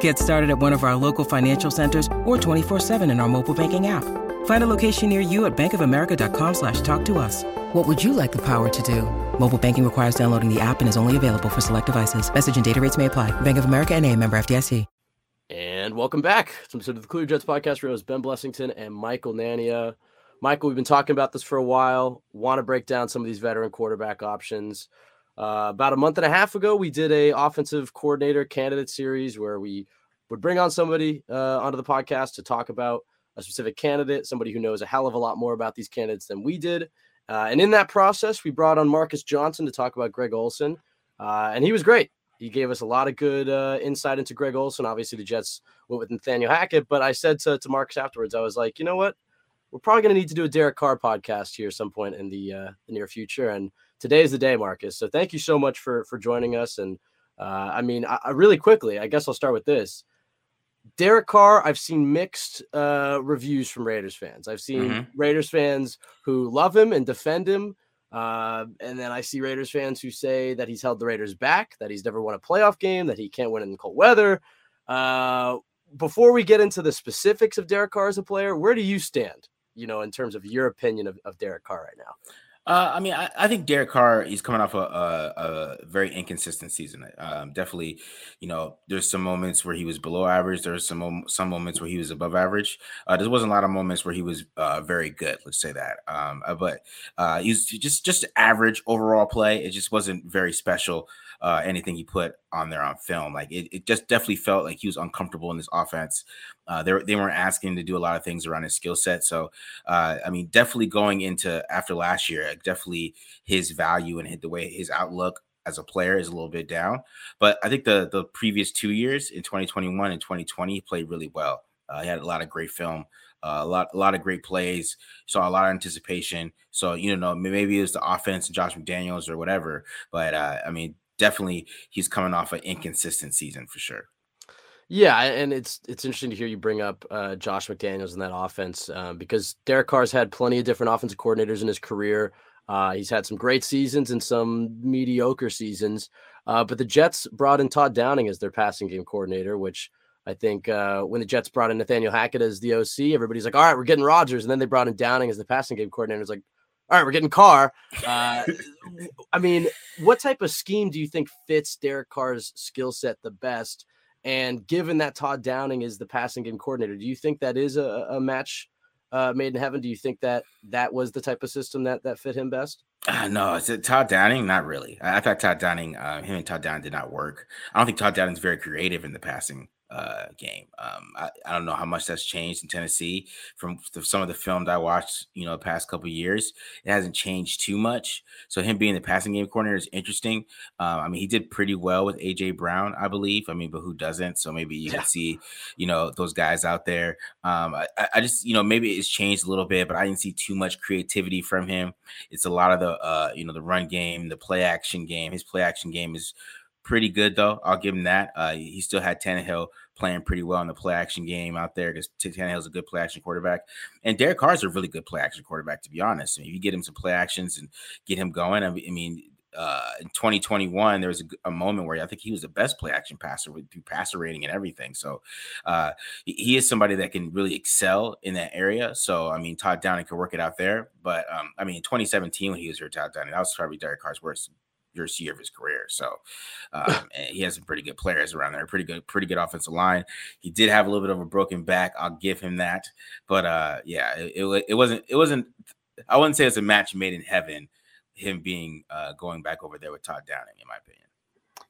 Get started at one of our local financial centers or 24-7 in our mobile banking app. Find a location near you at bankofamerica.com slash talk to us. What would you like the power to do? Mobile banking requires downloading the app and is only available for select devices. Message and data rates may apply. Bank of America and a member FDIC. And welcome back to episode of the Clear Jets podcast. Rose Ben Blessington and Michael Nania. Michael, we've been talking about this for a while. Want to break down some of these veteran quarterback options. Uh, about a month and a half ago, we did a offensive coordinator candidate series where we would bring on somebody uh, onto the podcast to talk about a specific candidate, somebody who knows a hell of a lot more about these candidates than we did. Uh, and in that process, we brought on Marcus Johnson to talk about Greg Olson, uh, and he was great. He gave us a lot of good uh, insight into Greg Olson. Obviously, the Jets went with Nathaniel Hackett, but I said to, to Marcus afterwards, I was like, you know what? We're probably going to need to do a Derek Carr podcast here at some point in the, uh, the near future. And today is the day, Marcus. So thank you so much for for joining us. And uh, I mean, I, I really quickly, I guess I'll start with this. Derek Carr, I've seen mixed uh, reviews from Raiders fans. I've seen Mhm. Raiders fans who love him and defend him. Uh, and then I see Raiders fans who say that he's held the Raiders back, that he's never won a playoff game, that he can't win in cold weather. Uh, before we get into the specifics of Derek Carr as a player, where do you stand, you know, in terms of your opinion of, of Derek Carr right now? Uh, I mean, I, I think Derek Carr he's coming off a, a, a very inconsistent season. Um, definitely, you know, there's some moments where he was below average. There's some some moments where he was above average. Uh, there wasn't a lot of moments where he was uh, very good. Let's say that. Um, uh, but uh, he's just just average overall play. It just wasn't very special. Uh, anything he put on there on film, like it, it just definitely felt like he was uncomfortable in this offense. Uh, they, they weren't asking him to do a lot of things around his skill set. So, uh, I mean, definitely going into after last year, definitely his value and the way his outlook as a player is a little bit down. But I think the the previous two years in 2021 and 2020, he played really well. Uh, he had a lot of great film, uh, a lot a lot of great plays. Saw a lot of anticipation. So you know, maybe it was the offense and Josh McDaniels or whatever. But uh, I mean, definitely he's coming off an inconsistent season for sure. Yeah, and it's it's interesting to hear you bring up uh, Josh McDaniels in that offense um, because Derek Carr's had plenty of different offensive coordinators in his career. Uh, he's had some great seasons and some mediocre seasons, uh, but the Jets brought in Todd Downing as their passing game coordinator, which I think uh, when the Jets brought in Nathaniel Hackett as the OC, everybody's like, "All right, we're getting Rodgers," and then they brought in Downing as the passing game coordinator. It's like, "All right, we're getting Carr." Uh, I mean, what type of scheme do you think fits Derek Carr's skill set the best? And given that Todd Downing is the passing game coordinator, do you think that is a, a match uh, made in heaven? Do you think that that was the type of system that that fit him best? Uh, no, is it Todd Downing? Not really. I, I thought Todd Downing, uh, him and Todd Downing did not work. I don't think Todd Downing's very creative in the passing uh, game. Um, I, I don't know how much that's changed in Tennessee from the, some of the film that I watched, you know, the past couple years. It hasn't changed too much. So him being the passing game coordinator is interesting. Uh, I mean, he did pretty well with AJ Brown, I believe. I mean, but who doesn't? So maybe you Yeah. can see, you know, those guys out there. Um, I, I- I just, you know, maybe it's changed a little bit, but I didn't see too much creativity from him. It's a lot of the, uh, you know, the run game, the play action game. His play action game is pretty good though. I'll give him that. Uh, he still had Tannehill playing pretty well in the play action game out there because Tannehill's a good play action quarterback, and Derek Carr's a really good play action quarterback. To be honest, I mean, if you get him some play actions and get him going, I mean, uh, in 2021, there was a moment where I think he was the best play action passer with through passer rating and everything. So uh, he, he is somebody that can really excel in that area. So I mean, Todd Downing could work it out there. But um, I mean, in 2017 when he was here, Todd Downing, that was probably Derek Carr's worst worst year of his career. So um, he has some pretty good players around there, pretty good, pretty good offensive line. He did have a little bit of a broken back. I'll give him that. But uh, yeah, it, it, it wasn't it wasn't. I wouldn't say it's a match made in heaven. Him being uh, going back over there with Todd Downing, in my opinion.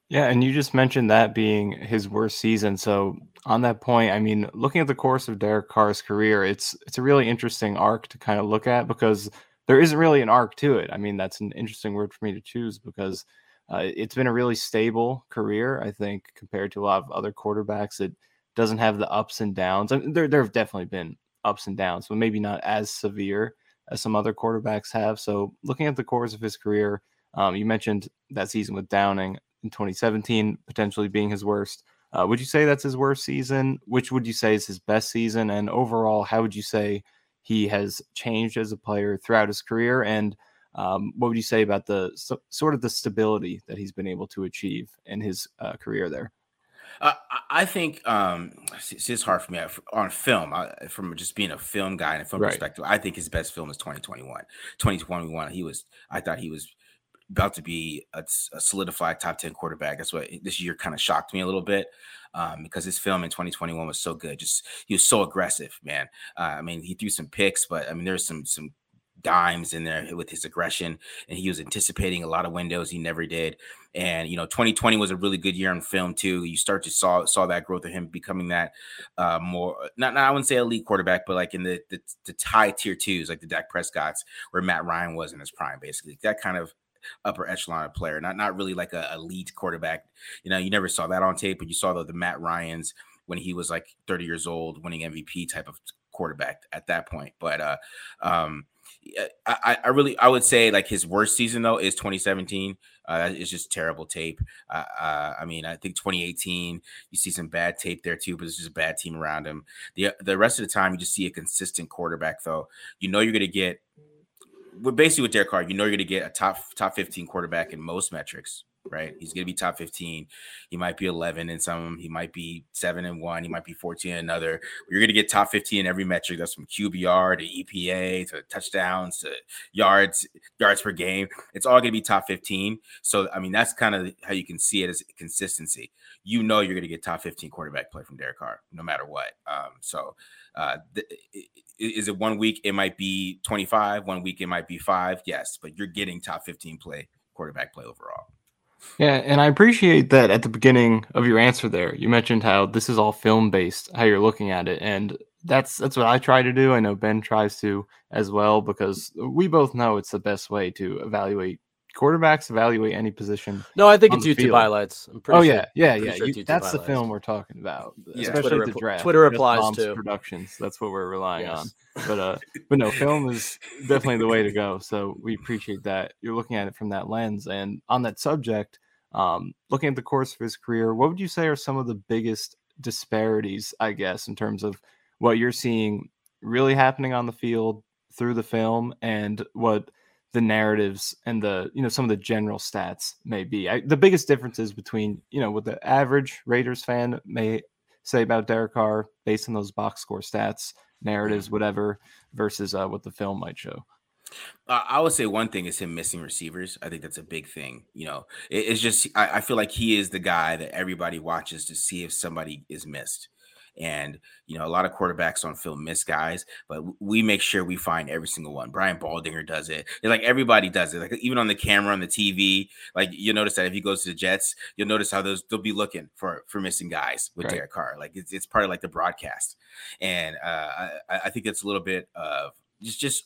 Yeah, and you just mentioned that being his worst season. So on that point, I mean, looking at the course of Derek Carr's career, it's it's a really interesting arc to kind of look at because there isn't really an arc to it. I mean, that's an interesting word for me to choose because uh, it's been a really stable career, I think, compared to a lot of other quarterbacks. It doesn't have the ups and downs. I mean, there there have definitely been ups and downs, but maybe not as severe as some other quarterbacks have. So looking at the course of his career, um, you mentioned that season with Downing in 2017 potentially being his worst. Uh, would you say that's his worst season? Which would you say is his best season? And overall, how would you say he has changed as a player throughout his career? And um, what would you say about the so, sort of the stability that he's been able to achieve in his uh, career there? Uh, I think um, it's hard for me on film. I, from just being a film guy and a film right. perspective, I think his best film is 2021. 2021, he was. I thought he was about to be a, a, solidified top 10 quarterback. That's what this year kind of shocked me a little bit um, because his film in 2021 was so good. Just he was so aggressive, man. Uh, I mean, he threw some picks, but I mean, there's some some dimes in there with his aggression and he was anticipating a lot of windows he never did and you know 2020 was a really good year in film too you start to saw saw that growth of him becoming that uh more not, not i wouldn't say elite quarterback but like in the the, the tie tier twos like the Dak Prescott's where Matt Ryan was in his prime basically that kind of upper echelon player, not not really like a elite quarterback. You know, you never saw that on tape, but you saw the, the Matt Ryan's when he was like 30 years old, winning MVP type of quarterback at that point. But uh, um, I, I really I would say like his worst season though is 2017. Uh, it's just terrible tape. Uh, uh, I mean, I think 2018 you see some bad tape there too, but it's just a bad team around him. the The rest of the time you just see a consistent quarterback though. You know you're going to get but basically with Derek Carr, you know you're going to get a top top 15 quarterback in most metrics, right? He's going to be top 15. He might be 11 in some. He might be seven and one. He might be 14 in another. You're going to get top 15 in every metric. That's from QBR to EPA to touchdowns to yards yards per game. It's all going to be top 15. So I mean that's kind of how you can see it as consistency. You know you're going to get top 15 quarterback play from Derek Carr no matter what. Um, so uh, th- is it one week it might be 25, one week it might be five? Yes, but you're getting top 15 play, quarterback play overall. Yeah, and I appreciate that at the beginning of your answer there. You mentioned how this is all film based, how you're looking at it. And that's that's what I try to do. I know Ben tries to as well because we both know it's the best way to evaluate quarterbacks evaluate any position. No, I think it's YouTube field. highlights. oh yeah, yeah, yeah. Sure you, that's highlights. the film we're talking about, yeah. especially Twitter the draft. Twitter applies to productions. That's what we're relying yes. on. But uh, but no, film is definitely the way to go. So we appreciate that you're looking at it from that lens. And on that subject, um, looking at the course of his career, what would you say are some of the biggest disparities, I guess, in terms of what you're seeing really happening on the field through the film and what the narratives and the you know some of the general stats may be. I, the biggest differences between you know what the average Raiders fan may say about Derek Carr based on those box score stats, narratives, whatever, versus uh, what the film might show. Uh, I would say one thing is him missing receivers. I think that's a big thing. You know, it, it's just I, I, feel like he is the guy that everybody watches to see if somebody is missed. And you know, a lot of quarterbacks on film miss guys, but we make sure we find every single one. Brian Baldinger does it. It's like everybody does it. Like even on the camera on the TV, like you notice that if he goes to the Jets, you'll notice how those they'll be looking for for missing guys with right. Derek Carr. Like it's it's part of like the broadcast, and uh, I, I think it's a little bit of just just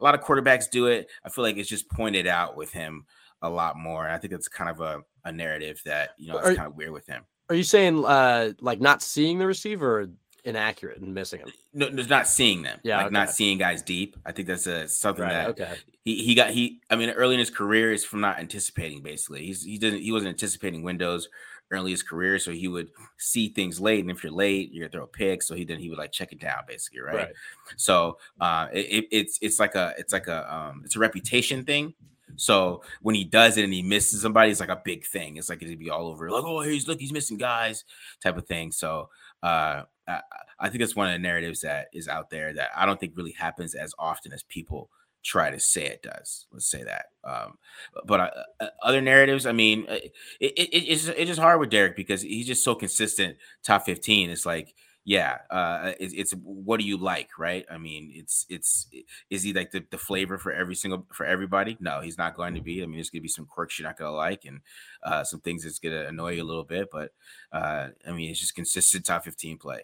a lot of quarterbacks do it. I feel like it's just pointed out with him a lot more. And I think it's kind of a, a narrative that you know it's kind of weird with him. Are you saying uh like not seeing the receiver inaccurate and missing him? No, there's not seeing them. Yeah, like okay. not seeing guys deep. I think that's a something right, that okay. he, he got he I mean early in his career is from not anticipating basically. He's he didn't he wasn't anticipating windows early in his career, so he would see things late, and if you're late, you're gonna throw a pick. So he then he would like check it down, basically, right? right. So uh, it, it's it's like a it's like a um, it's a reputation thing. So when he does it and he misses somebody, it's like a big thing. It's like it'd be all over, like, oh, he's look, he's missing guys, type of thing. So uh, I, I think it's one of the narratives that is out there that I don't think really happens as often as people try to say it does. Let's say that. Um, but uh, uh other narratives, I mean, uh, it, it, it's it's just hard with Derek because he's just so consistent. Top fifteen. It's like yeah, uh, it's, it's what do you like, right? I mean, it's it's is he like the, the flavor for every single for everybody? No, he's not going to be. I mean, there's gonna be some quirks you're not gonna like, and uh, some things that's gonna annoy you a little bit. But uh, I mean, it's just consistent top 15 play.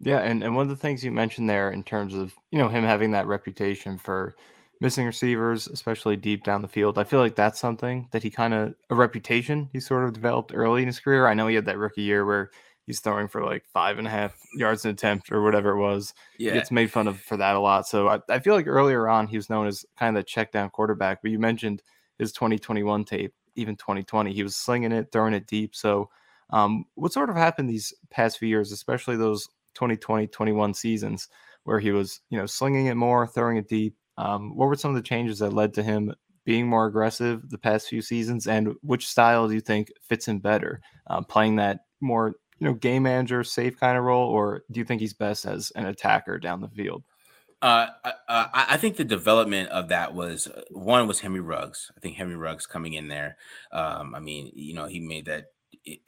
Yeah, and, and one of the things you mentioned there in terms of you know him having that reputation for missing receivers, especially deep down the field, I feel like that's something that he kind of a reputation he sort of developed early in his career. I know he had that rookie year where he's throwing for like five and a half yards an attempt or whatever it was. Yeah. He gets made fun of for that a lot. So I, I feel like earlier on he was known as kind of the check down quarterback, but you mentioned his 2021 tape, even 2020, he was slinging it, throwing it deep. So um, what sort of happened these past few years, especially those 2020, 21 seasons where he was, you know, slinging it more, throwing it deep? Um, what were some of the changes that led to him being more aggressive the past few seasons, and which style do you think fits him better? Uh, playing that more you know, game manager, safe kind of role, or do you think he's best as an attacker down the field? Uh, uh, I think the development of that was uh, one was Henry Ruggs. I think Henry Ruggs coming in there. Um, I mean, you know, he made that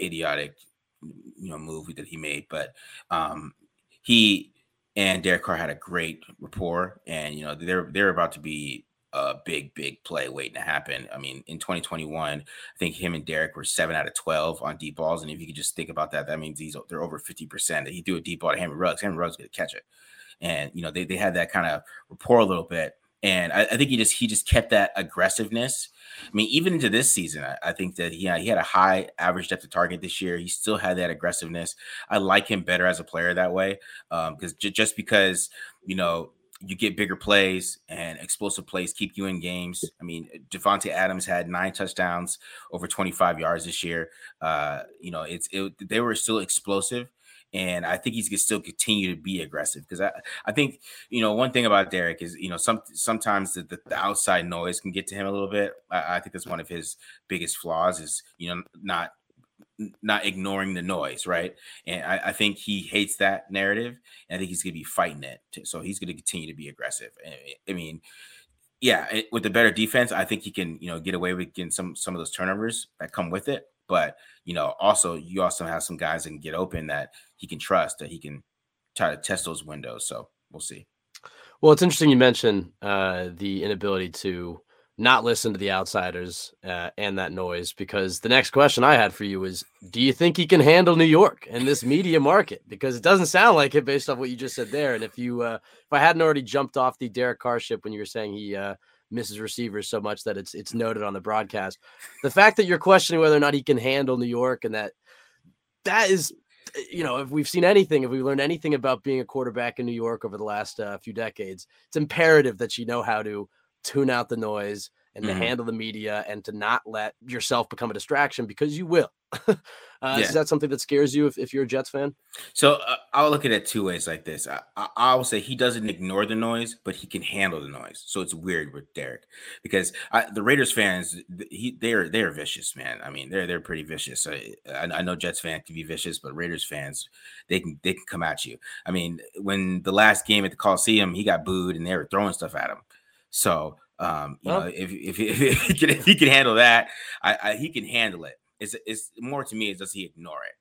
idiotic, you know, movie that he made, but um, he and Derek Carr had a great rapport, and you know, they're they're about to be a big, big play waiting to happen. I mean, in 2021, I think him and Derek were seven out of 12 on deep balls. And if you could just think about that, that means he's they're over 50%. That he threw a deep ball to Henry Ruggs. Henry Ruggs going to catch it. And, you know, they, they had that kind of rapport a little bit. And I, I, think he just he just kept that aggressiveness. I mean, even into this season, I, I think that yeah, he had a high average depth of target this year. He still had that aggressiveness. I like him better as a player that way, because um, j- just because you know you get bigger plays and explosive plays keep you in games. I mean, Davante Adams had nine touchdowns over 25 yards this year. Uh, you know, it's it, they were still explosive, and I think he's gonna still continue to be aggressive because I, I think you know one thing about Derek is you know some sometimes the, the, the outside noise can get to him a little bit. I, I think that's one of his biggest flaws is you know not not ignoring the noise, right? And I, I, think he hates that narrative, and I think he's going to be fighting it. So he's going to continue to be aggressive. I mean, yeah, it, with the better defense, I think he can, you know, get away with getting some some of those turnovers that come with it. But you know, also you also have some guys that can get open that he can trust that he can try to test those windows. So we'll see. Well, it's interesting you mentioned uh, the inability to not listen to the outsiders uh, and that noise because the next question I had for you is do you think he can handle New York and this media market? Because it doesn't sound like it based off what you just said there. And if you uh, if I hadn't already jumped off the Derek Carr ship when you were saying he uh, misses receivers so much that it's it's noted on the broadcast the fact that you're questioning whether or not he can handle New York and that that is you know, if we've seen anything, if we've learned anything about being a quarterback in New York over the last uh, few decades, it's imperative that you know how to tune out the noise and mm-hmm. to handle the media and to not let yourself become a distraction because you will. uh, yeah. Is that something that scares you if, if you're a Jets fan? So uh, I'll look at it two ways like this. I, I, I, will say he doesn't ignore the noise, but he can handle the noise. So it's weird with Derek because I, the Raiders fans, he they're they're vicious, man. I mean, they're they're pretty vicious. I, I know Jets fans can be vicious, but Raiders fans, they can they can come at you. I mean, when the last game at the Coliseum, he got booed and they were throwing stuff at him. So um, you well, know, if, if, if, if, he can, if he can handle that, I, I, he can handle it. It's, it's more to me is does he ignore it?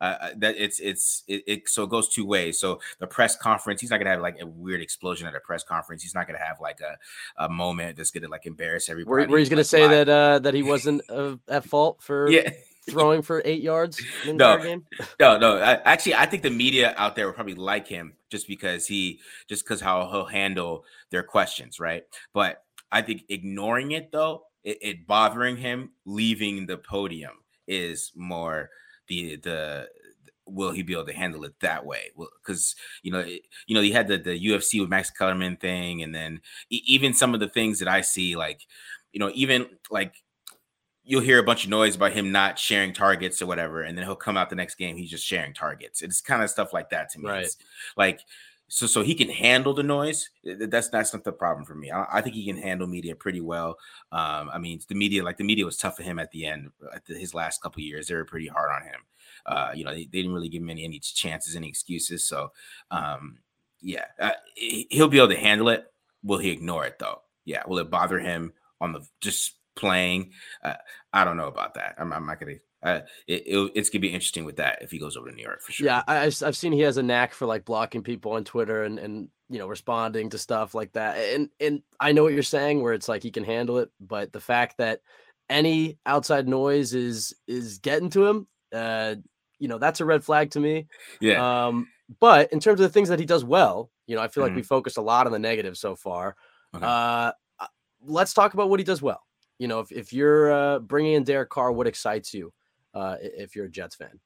Uh, uh, that it's it's it, it, so it goes two ways. So the press conference, he's not gonna have like a weird explosion at a press conference. He's not gonna have like a, a moment that's gonna like embarrass everybody. Where, where he's gonna like, say that uh, that he wasn't uh, at fault for yeah throwing for eight yards in no, game? No, no. I, actually, I think the media out there will probably like him just because he, just because how he'll handle their questions, right? But I think ignoring it though, it, it bothering him leaving the podium is more the the will he be able to handle it that way? Because you know, it, you know, you had the the UFC with Max Kellerman thing, and then even some of the things that I see, like you know, even like you'll hear a bunch of noise about him not sharing targets or whatever, and then he'll come out the next game, he's just sharing targets. It's kind of stuff like that to me. Right. It's like so so he can handle the noise. That's that's not the problem for me. I, I think he can handle media pretty well. Um, I mean, the media like the media was tough for him at the end. At the, his last couple years, they were pretty hard on him. Uh, you know, they, they, didn't really give him any, any chances, any excuses. So, um, yeah, uh, he'll be able to handle it. Will he ignore it though? Yeah. Will it bother him on the just playing. Uh, I don't know about that. I'm, I'm not gonna. Uh, it, it, it's gonna be interesting with that if he goes over to New York for sure. Yeah, I, I've seen he has a knack for like blocking people on Twitter and and you know responding to stuff like that. And and I know what you're saying, where it's like he can handle it, but the fact that any outside noise is is getting to him, uh, you know, that's a red flag to me. Yeah. Um, but in terms of the things that he does well, you know, I feel like Mhm. we focused a lot on the negative so far. Okay. Uh, uh, let's talk about what he does well. You know, if, if you're uh, bringing in Derek Carr, what excites you uh, if you're a Jets fan?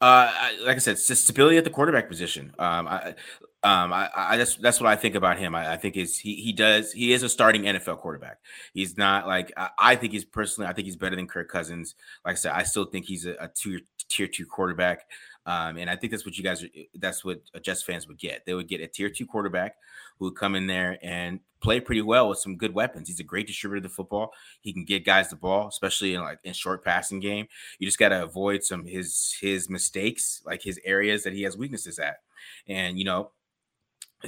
Uh, like I said, stability at the quarterback position. Um, I, um, I, I that's that's what I think about him. I, I think is he he does he is a starting NFL quarterback. He's not like I, I think he's personally I think he's better than Kirk Cousins. Like I said, I still think he's a, a two tier two quarterback. Um, and I think that's what you guys are. That's what Jets fans would get. They would get a tier two quarterback who would come in there and play pretty well with some good weapons. He's a great distributor of the football. He can get guys the ball, especially in like in short passing game. You just got to avoid some his his mistakes, like his areas that he has weaknesses at. And you know,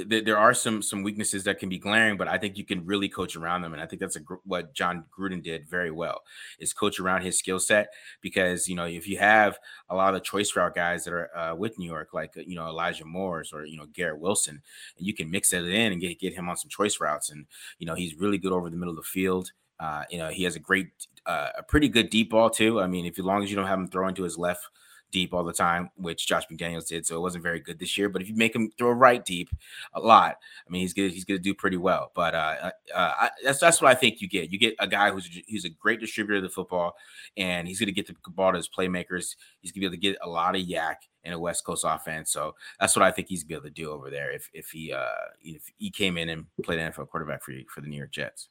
there are some some weaknesses that can be glaring, but I think you can really coach around them. And I think that's a, what Jon Gruden did very well is coach around his skill set. Because you know, if you have a lot of the choice route guys that are uh, with New York, like you know Elijah Morris or you know Garrett Wilson, and you can mix it in and get get him on some choice routes. And you know, he's really good over the middle of the field. Uh, you know, he has a great, uh, a pretty good deep ball too. I mean, if as long as you don't have him throw into his left deep all the time, which Josh McDaniels did, so it wasn't very good this year. But if you make him throw right deep a lot, I mean, he's gonna he's gonna do pretty well. But uh, uh, I, that's that's what I think you get. You get a guy who's who's a great distributor of the football, and he's gonna get the ball to his playmakers. He's gonna be able to get a lot of YAC in a West Coast offense. So that's what I think he's gonna be able to do over there. If if he uh if he came in and played NFL quarterback for for the New York Jets.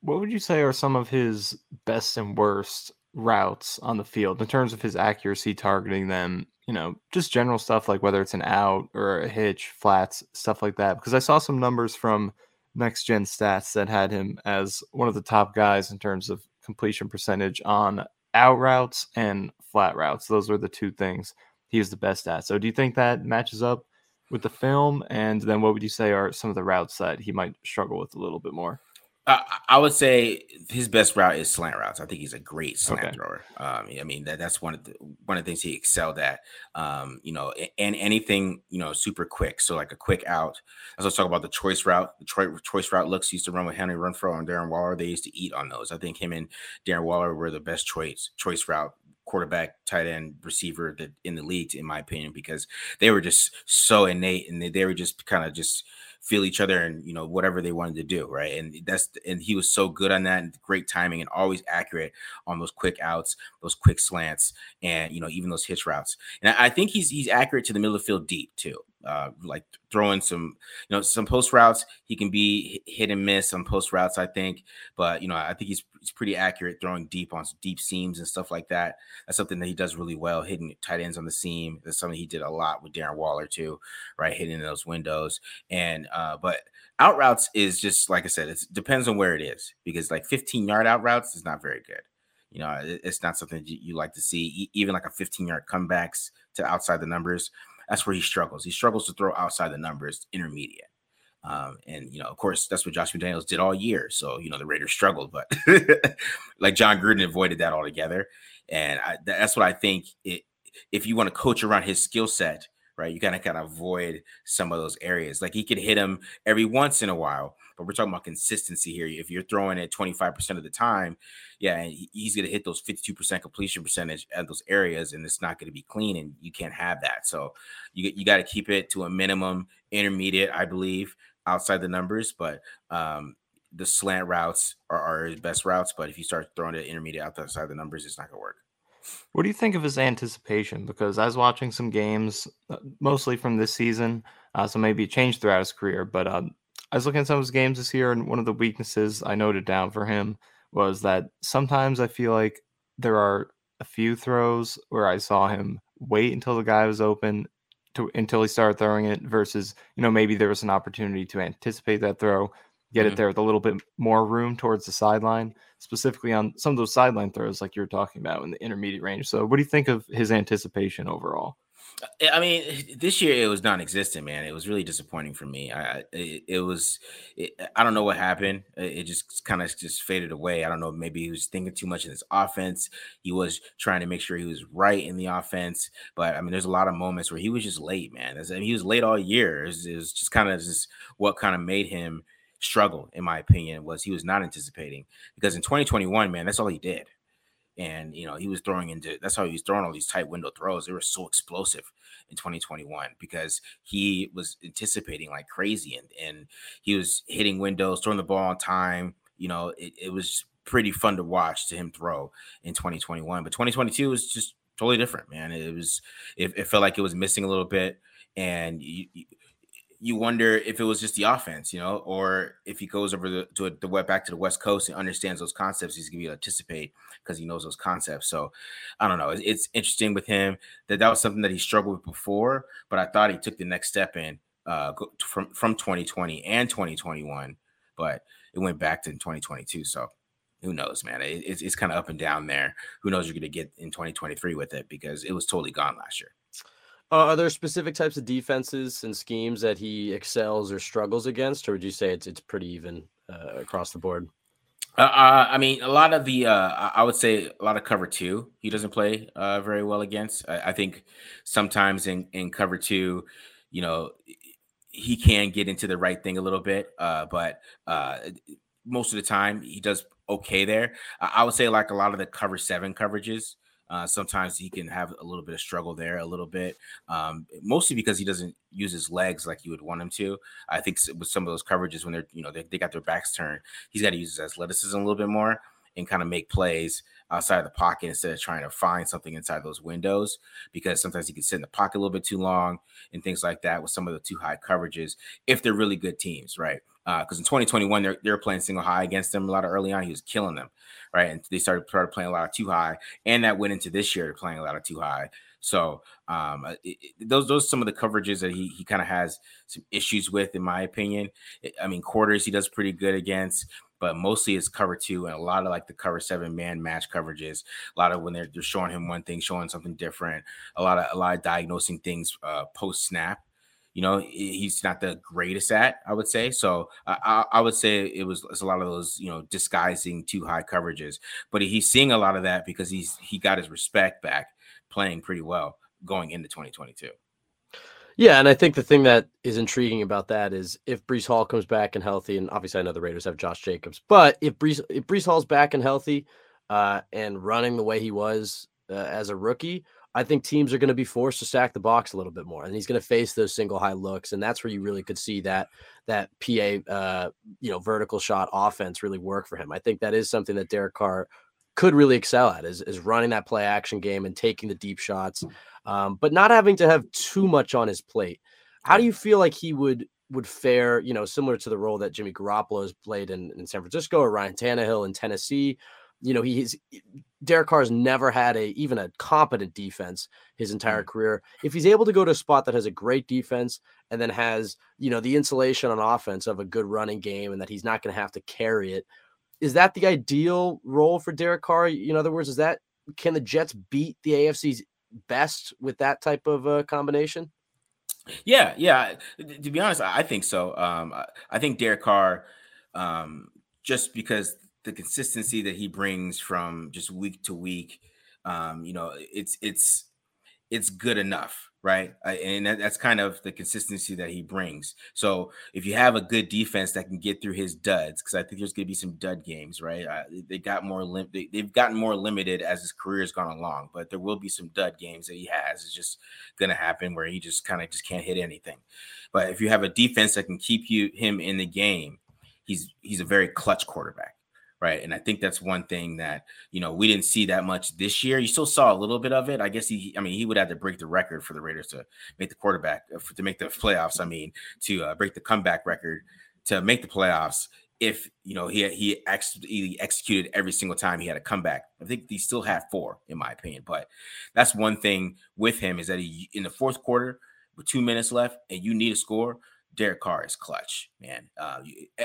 What would you say are some of his best and worst routes on the field in terms of his accuracy targeting them? You know, just general stuff like whether it's an out or a hitch, flats, stuff like that. Because I saw some numbers from Next Gen Stats that had him as one of the top guys in terms of completion percentage on out routes and flat routes. Those were the two things he was the best at. So, do you think that matches up with the film? And then, what would you say are some of the routes that he might struggle with a little bit more? I, I would say his best route is slant routes. I think he's a great slant Okay. thrower. Um, I mean that that's one of the one of the things he excelled at. Um, you know, and anything you know super quick. So like a quick out. I was talking about the choice route, the choi- choice route looks used to run with Hunter Renfrow and Darren Waller. They used to eat on those. I think him and Darren Waller were the best choice choice route quarterback, tight end, receiver that in the league, in my opinion, because they were just so innate and they, they were just kind of just feel each other and you know whatever they wanted to do right? And that's and he was so good on that and great timing and always accurate on those quick outs those quick slants and you know even those hitch routes. And i think he's he's accurate to the middle of the field deep too uh like throwing some you know some post routes he can be hit- and miss on post routes i think but you know i think he's, he's pretty accurate throwing deep on deep seams and stuff like that that's something that he does really well hitting tight ends on the seam that's something he did a lot with darren waller too right hitting those windows and uh, but out routes is just like I said, it depends on where it is because like 15 yard out routes is not very good. You know, it- it's not something you, like to see. Even like a 15 yard comebacks to outside the numbers, that's where he struggles. He struggles to throw outside the numbers, intermediate. Um, and you know, of course, that's what Josh McDaniels did all year. So you know, the Raiders struggled, but like Jon Gruden avoided that altogether. And I, that's what I think. It if you want to coach around his skill set, right? You gotta kind of avoid some of those areas. Like he could hit him every once in a while, but we're talking about consistency here. If you're throwing it 25% of the time, yeah, he- he's gonna hit those 52% completion percentage at those areas, and it's not gonna be clean, and you can't have that. So you you got to keep it to a minimum intermediate, I believe, outside the numbers, but um the slant routes are, are his best routes, but if you start throwing it intermediate outside the numbers, it's not gonna work. What do you think of his anticipation? Because I was watching some games, uh, mostly from this season, uh, so maybe it changed throughout his career. But um, I was looking at some of his games this year, and one of the weaknesses I noted down for him was that sometimes I feel like there are a few throws where I saw him wait until the guy was open to until he started throwing it, versus you know maybe there was an opportunity to anticipate that throw, get it mm-hmm. there with a little bit more room towards the sideline specifically on some of those sideline throws like you were talking about in the intermediate range. So what do you think of his anticipation overall? Uh, I mean, this year it was non-existent, man. It was really disappointing for me. I it, it was, it, I don't know what happened. It just kind of just faded away. I don't know. Maybe he was thinking too much in his offense. He was trying to make sure he was right in the offense. But I mean, there's a lot of moments where he was just late, man. I mean, he was late all year. It was, it was just kind of just what kind of made him struggle, in my opinion, was he was not anticipating because in 2021, man, that's all he did. And you know he was throwing into that's how he was throwing all these tight window throws. They were so explosive in 2021 because he was anticipating like crazy and and he was hitting windows throwing the ball on time. You know it, it was pretty fun to watch to him throw in 2021 but 2022 was just totally different man. It was it, it felt like it was missing a little bit and you, wonder if it was just the offense, you know, or if he goes over the, to a, the web back to the West Coast and understands those concepts, he's gonna be able to anticipate because he knows those concepts. So I don't know. It's, it's, interesting with him that that was something that he struggled with before, but I thought he took the next step in uh, from from 2020 and 2021, but it went back to 2022. So who knows, man? It, it's it's kind of up and down there. Who knows you're gonna get in 2023 with it because it was totally gone last year. Uh, are there specific types of defenses and schemes that he excels or struggles against, or would you say it's it's pretty even uh, across the board? Uh, uh I mean, a lot of the uh, I would say a lot of cover two he doesn't play uh, very well against. I, I, think sometimes in in cover two, you know, he can get into the right thing a little bit, but most of the time he does okay there. I would say like a lot of the cover seven coverages. Uh, sometimes he can have a little bit of struggle there, a little bit, um, mostly because he doesn't use his legs like you would want him to. I think with some of those coverages, when they're you know they, they got their backs turned, he's got to use his athleticism a little bit more and kind of make plays outside of the pocket instead of trying to find something inside those windows because sometimes he can sit in the pocket a little bit too long and things like that with some of the two high coverages if they're really good teams, right? Because uh, in 2021 they're they're playing single high against them a lot of early on. He was killing them right? And they started started playing a lot of two high, and that went into this year playing a lot of two high. So um, uh, it, it, those those some of the coverages that he he kind of has some issues with, in my opinion. I mean, quarters he does pretty good against, but mostly it's cover two and a lot of like the cover seven man match coverages. A lot of when they're, they're showing him one thing, showing something different. A lot of a lot of diagnosing things uh, post snap you know he's not the greatest at i would say so i, I would say it was it's a lot of those you know disguising two high coverages but he's seeing a lot of that because he's he got his respect back playing pretty well going into 2022 yeah, and I think the thing that is intriguing about that is if Breece Hall comes back and healthy, and obviously I know the Raiders have Josh Jacobs, but if Breece if Breece Hall's back and healthy, uh, and running the way he was uh, as a rookie, I think teams are going to be forced to stack the box a little bit more, and he's going to face those single high looks, and that's where you really could see that that PA, uh, you know, vertical shot offense really work for him. I think that is something that Derek Carr could really excel at is, is running that play action game and taking the deep shots, um, but not having to have too much on his plate. How do you feel like he would would fare, you know, similar to the role that Jimmy Garoppolo has played in, in San Francisco or Ryan Tannehill in Tennessee? you know, he's Derek Carr's never had a even a competent defense his entire mm. career. If he's able to go to a spot that has a great defense and then has, you know, the insulation on offense of a good running game and that he's not going to have to carry it, is that the ideal role for Derek Carr? In other words, is that can the Jets beat the AFC's best with that type of uh, combination? Yeah, yeah. To be honest, I think so. Um, I think Derek Carr, um, just because the consistency that he brings from just week to week, um, you know, it's it's it's good enough, right? and that's kind of the consistency that he brings. So if you have a good defense that can get through his duds, because I think there's going to be some dud games, right? Uh, they got more lim- they've gotten more limited as his career has gone along, but there will be some dud games that he has. It's just going to happen where he just kind of just can't hit anything. But if you have a defense that can keep you him in the game, he's he's a very clutch quarterback right? And I think that's one thing that you know we didn't see that much this year. You still saw a little bit of it. I guess he, I mean, he would have to break the record for the Raiders to make the quarterback uh, to make the playoffs. I mean, to uh, break the comeback record to make the playoffs. If you know he he, ex- he executed every single time he had a comeback, I think he still had four, in my opinion. But that's one thing with him is that he in the fourth quarter with two minutes left and you need a score. Derek Carr is clutch, man. Uh,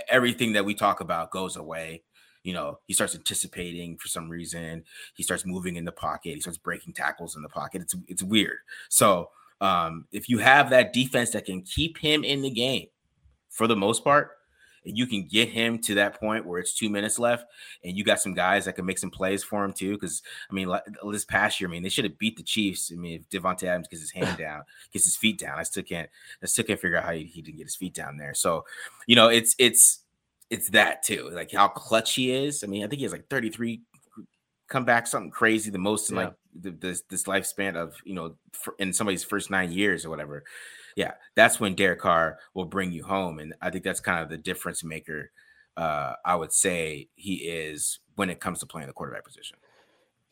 everything that we talk about goes away you know, he starts anticipating for some reason. He starts moving in the pocket. He starts breaking tackles in the pocket. It's it's weird. So Um, if you have that defense that can keep him in the game for the most part, and you can get him to that point where it's two minutes left, and you got some guys that can make some plays for him too. Because I mean, this past year, I mean, they should have beat the Chiefs. I mean, if Davante Adams gets his hand down, gets his feet down, I still can't, I still can't figure out how he, he didn't get his feet down there. So, you know, it's it's it's that too, like how clutch he is. I mean, I think he has like 33 comeback, something crazy, the most in yeah. like the, this this lifespan of you know in somebody's first nine years or whatever yeah, that's when Derek Carr will bring you home. And I think that's kind of the difference maker. Uh, I would say he is when it comes to playing the quarterback position.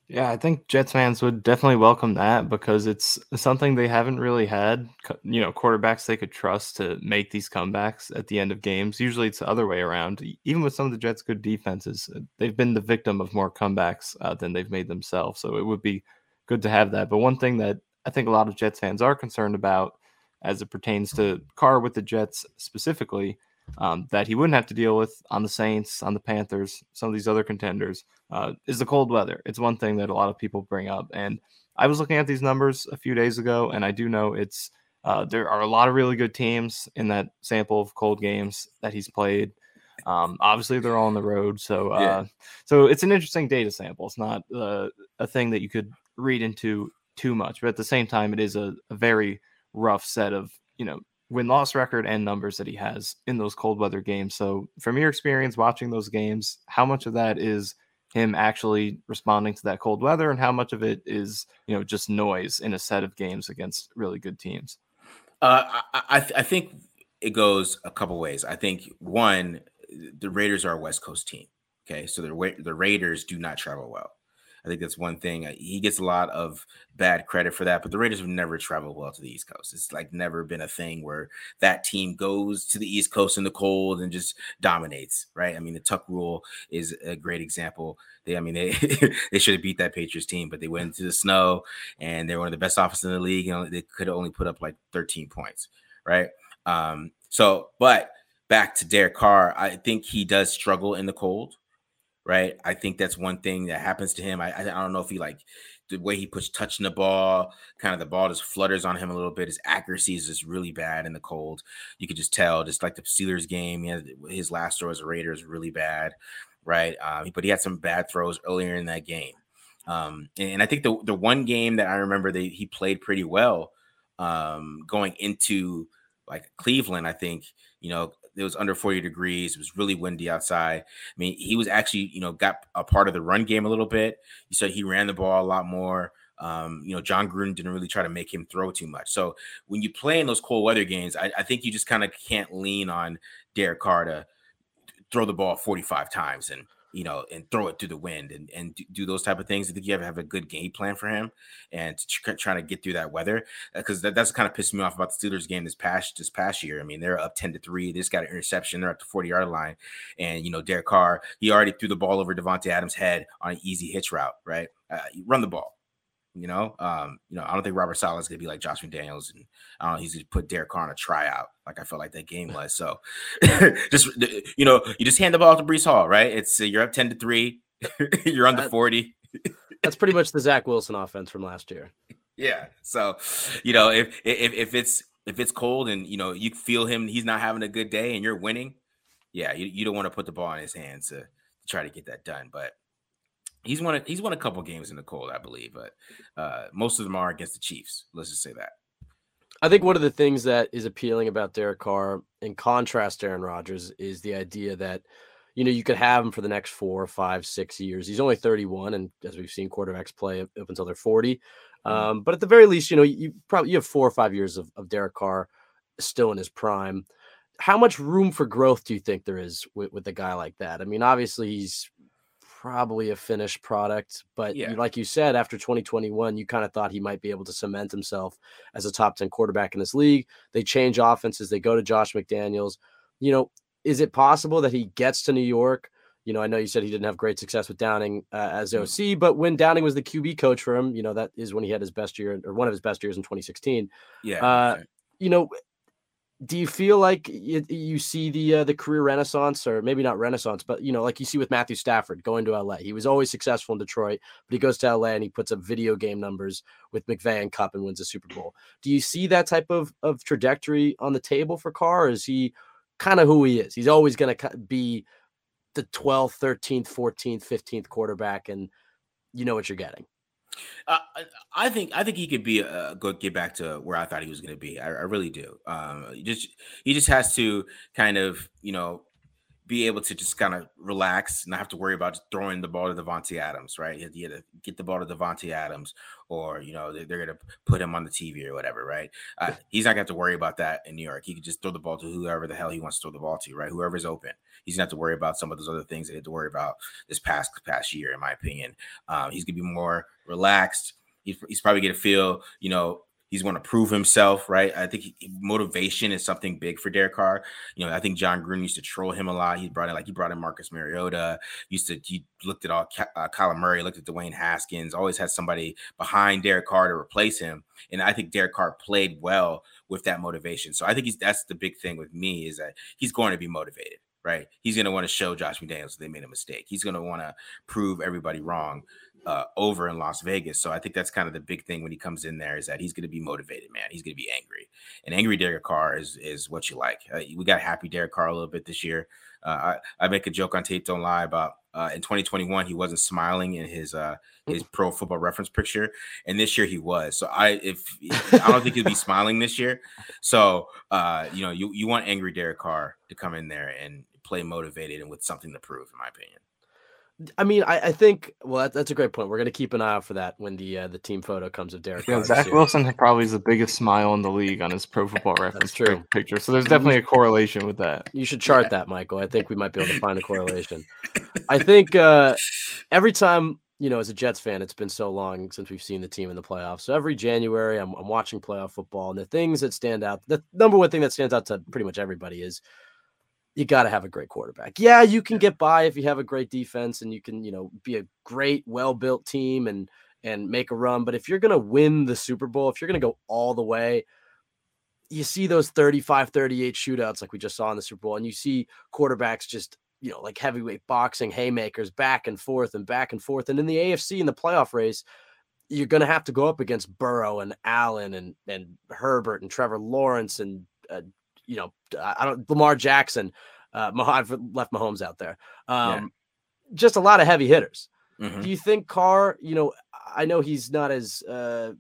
Yeah, I think Jets fans would definitely welcome that because it's something they haven't really had. You know, quarterbacks they could trust to make these comebacks at the end of games. Usually it's the other way around. Even with some of the Jets' good defenses, uh, they've been the victim of more comebacks uh, than they've made themselves. So it would be good to have that. But one thing that I think a lot of Jets fans are concerned about as it pertains to Carr with the Jets specifically, um, that he wouldn't have to deal with on the Saints, on the Panthers, some of these other contenders, uh, is the cold weather. It's one thing that a lot of people bring up. And I was looking at these numbers a few days ago, and I do know it's uh, there are a lot of really good teams in that sample of cold games that he's played. Um, obviously, they're all on the road, so uh, yeah. so it's an interesting data sample. It's not uh, a thing that you could read into too much, but at the same time, it is a, a very rough set of you know win loss record and numbers that he has in those cold weather games. So, from your experience watching those games, how much of that is him actually responding to that cold weather, and how much of it is you know just noise in a set of games against really good teams? Uh, I, I, think it goes a couple ways. I think one, the Raiders are a West Coast team. Okay, so the the Raiders do not travel well. I think that's one thing. Uh, he gets a lot of bad credit for that, but the Raiders have never traveled well to the East Coast. It's like never been a thing where that team goes to the East Coast in the cold and just dominates, right? I mean, the Tuck rule is a great example. They, I mean, they they should have beat that Patriots team, but they went into the snow and they're one of the best offenses in the league. Know, they could only put up like 13 points, right? Um, so, but back to Derek Carr, I think he does struggle in the cold right? I think that's one thing that happens to him. I, I don't know if he like the way he puts touching the ball, kind of the ball just flutters on him a little bit. His accuracy is just really bad in the cold. You could just tell, just like the Steelers game, his last throw as a Raider is really bad, right? Um, but he had some bad throws earlier in that game. Um, and I think the the one game that I remember that he played pretty well um, going into like Cleveland, I think you know it was under 40 degrees. It was really windy outside. I mean, he was actually, you know, got a part of the run game a little bit. You said he ran the ball a lot more. Um, you know, Jon Gruden didn't really try to make him throw too much. So when you play in those cold weather games, I, I think you just kind of can't lean on Derek Carr to throw the ball 45 times and you know, and throw it through the wind and, and do those type of things. I think you have to have a good game plan for him and tr- trying to get through that weather because uh, that, that's kind of pissed me off about the Steelers game this past this past year. I mean, they're up 10 to 3. They just got an interception. They're at the 40 yard line. And, you know, Derek Carr, he already threw the ball over Davante Adams' head on an easy hitch route, right? Uh, run the ball. You know, um, you know, I don't think Robert Saleh is gonna be like Josh McDaniels, and I he's gonna put Derek Carr on a tryout, like I felt like that game was. So, just you know, you just hand the ball to Breece Hall, right? It's uh, you're up ten to three, you're on the forty. that's pretty much the Zach Wilson offense from last year. Yeah. So, you know, if if if it's if it's cold and you know you feel him, he's not having a good day, and you're winning, yeah, you, you don't want to put the ball in his hands to, to try to get that done, but He's won a, he's won a couple games in the cold, I believe, but uh, most of them are against the Chiefs. Let's just say that. I think one of the things that is appealing about Derek Carr, in contrast to Aaron Rodgers, is the idea that you know you could have him for the next four, five, six years. He's only 31, and as we've seen quarterbacks play up until they're 40. Mm-hmm. Um, but at the very least, you know you probably you have four or five years of, of Derek Carr still in his prime. How much room for growth do you think there is with, with a guy like that? I mean, obviously he's probably a finished product. But yeah. like you said, after 2021, you kind of thought he might be able to cement himself as a top 10 quarterback in this league. They change offenses, they go to Josh McDaniels. You know, is it possible that he gets to New York? You know, I know you said he didn't have great success with Downing uh, as mm. OC, but when Downing was the QB coach for him, you know, that is when he had his best year or one of his best years in 2016. Yeah. Uh, you know, do you feel like you, you see the uh, the career renaissance, or maybe not renaissance, but you know, like you see with Matthew Stafford going to LA? He was always successful in Detroit, but he goes to LA and he puts up video game numbers with McVay and Kupp and wins a Super Bowl. Do you see that type of of trajectory on the table for Carr? is he kind of who he is? He's always going to be the 12th, 13th, 14th, 15th quarterback, and you know what you're getting. Uh, I think I think he could be a good get back to where I thought he was going to be. I, I, really do. Um, just he just has to kind of you know be able to just kind of relax, and not have to worry about throwing the ball to Davante Adams, right? He had to get the ball to Davante Adams, or you know they're, they're going to put him on the TV or whatever, right? Uh, he's not going to have to worry about that in New York. He can just throw the ball to whoever the hell he wants to throw the ball to, right? Whoever's open. He's going to have to worry about some of those other things that he had to worry about this past past year, in my opinion. Um, he's going to be more relaxed. He's, he's probably going to feel, you know, He's going to prove himself, right? I think he, motivation is something big for Derek Carr. You know, I think Jon Gruden used to troll him a lot. He brought in like he brought in Marcus Mariota. Used to he looked at all uh, Kyler Murray, looked at Dwayne Haskins. Always had somebody behind Derek Carr to replace him. And I think Derek Carr played well with that motivation. So I think he's that's the big thing with me is that he's going to be motivated right? He's going to want to show Josh McDaniels they made a mistake. He's going to want to prove everybody wrong uh, over in Las Vegas. So I think that's kind of the big thing when he comes in there is that he's going to be motivated, man. He's going to be angry, and angry Derek Carr is is what you like. Uh, we got happy Derek Carr a little bit this year. Uh, I, I make a joke on tape don't lie about uh, in 2021 he wasn't smiling in his uh, his pro football reference picture, and this year he was. So I if I don't think he'll be smiling this year. So uh, you know you you want angry Derek Carr to come in there and play motivated and with something to prove, in my opinion. I mean, I, I think well, that, that's a great point. We're going to keep an eye out for that when the uh, the team photo comes of Derek. Yeah, Zach Wilson probably is the biggest smile in the league on his Pro Football Reference true. picture. So there's definitely a correlation with that. You should chart yeah. that, Michael. I think we might be able to find a correlation. I think uh, every time you know, as a Jets fan, it's been so long since we've seen the team in the playoffs. So every January, I'm, I'm watching playoff football, and the things that stand out, the number one thing that stands out to pretty much everybody is you got to have a great quarterback. Yeah, you can get by if you have a great defense and you can, you know, be a great, well-built team and and make a run. But if you're going to win the Super Bowl, if you're going to go all the way, you see those 35 38 shootouts like we just saw in the Super Bowl, and you see quarterbacks just, you know, like heavyweight boxing haymakers back and forth and back and forth. And in the AFC in the playoff race, you're going to have to go up against Burrow and Allen and and Herbert and Trevor Lawrence and uh, you know, I don't Lamar Jackson. Uh, I've left Mahomes out there. Um, yeah. Just a lot of heavy hitters. Mm-hmm. Do you think Carr? You know, I know he's not as, uh,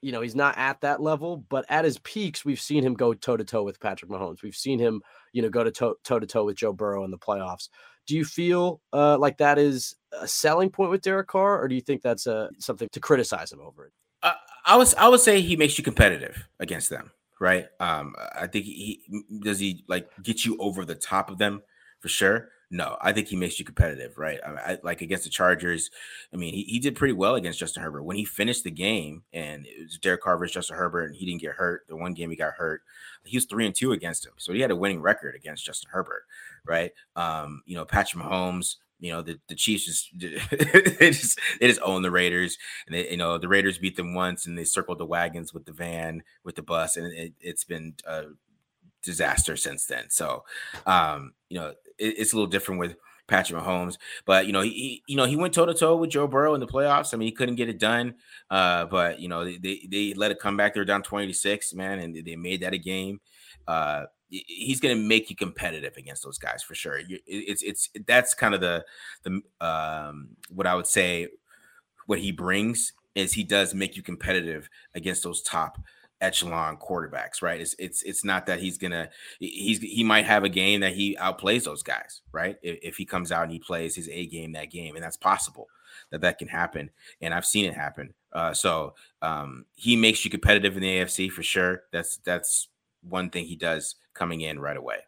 you know, he's not at that level, but at his peaks, we've seen him go toe to toe with Patrick Mahomes. We've seen him, you know, go to toe to toe with Joe Burrow in the playoffs. Do you feel uh, like that is a selling point with Derek Carr, or do you think that's uh, something to criticize him over? It? Uh, I was I would say he makes you competitive against them right? Um, I think he does he like get you over the top of them for sure. No, I think he makes you competitive, right? I, I, like against the Chargers. I mean, he, he did pretty well against Justin Herbert when he finished the game, and it was Derek Carr versus Justin Herbert, and he didn't get hurt. The one game he got hurt, he was three and two against him, so he had a winning record against Justin Herbert, right? Um, you know, Patrick Mahomes you know the, the Chiefs just they just they just own the Raiders, and they, you know the Raiders beat them once, and they circled the wagons with the van with the bus, and it, has been a disaster since then. So, um, you know, it, it's a little different with Patrick Mahomes, but you know he, you know he went toe to toe with Joe Burrow in the playoffs. I mean, he couldn't get it done, uh, but you know they, they, they let it come back. They were down twenty to six, man, and they made that a game. Uh, he's going to make you competitive against those guys for sure. It's it's that's kind of the the um, what I would say what he brings is he does make you competitive against those top echelon quarterbacks, right? It's it's it's not that he's gonna he's he might have a game that he outplays those guys, right? If, if he comes out and he plays his A game that game, and that's possible that that can happen, and I've seen it happen. Uh, so um, he makes you competitive in the AFC for sure. That's that's one thing he does coming in right away.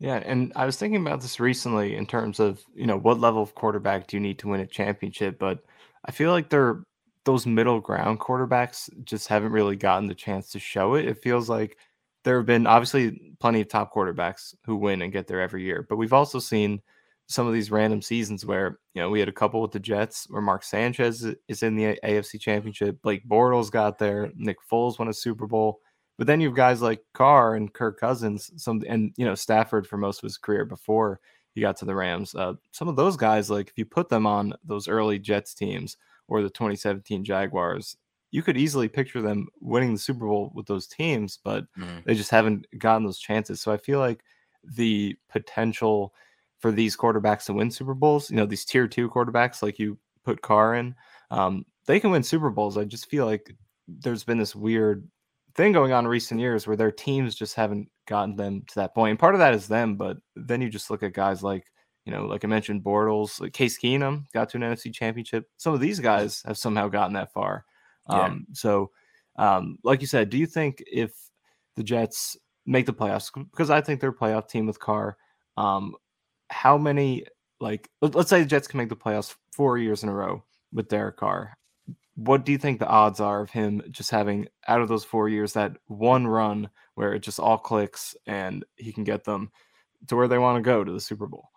Yeah, and I was thinking about this recently in terms of, you know, what level of quarterback do you need to win a championship, but I feel like they're those middle ground quarterbacks just haven't really gotten the chance to show it. It feels like there have been obviously plenty of top quarterbacks who win and get there every year, but we've also seen some of these random seasons where you know we had a couple with the Jets where Mark Sanchez is in the AFC Championship, Blake Bortles got there, Nick Foles won a Super Bowl, But then you have guys like Carr and Kirk Cousins, some and you know Stafford for most of his career before he got to the Rams. Uh, some of those guys, like if you put them on those early Jets teams or the 2017 Jaguars, you could easily picture them winning the Super Bowl with those teams, but mm-hmm. they just haven't gotten those chances. So I feel like the potential for these quarterbacks to win Super Bowls, you know, these tier two quarterbacks like you put Carr in, um, they can win Super Bowls. I just feel like there's been this weird thing going on in recent years where their teams just haven't gotten them to that point. And part of that is them, but then you just look at guys like, you know, like I mentioned, Bortles, like Case Keenum got to an NFC championship. Some of these guys have somehow gotten that far. Yeah. Um, so, um, like you said, do you think if the Jets make the playoffs, because I think they're a playoff team with Carr, um, how many, like, let's say the Jets can make the playoffs four years in a row with Derek Carr what do you think the odds are of him just having out of those four years that one run where it just all clicks and he can get them to where they want to go to the Super Bowl?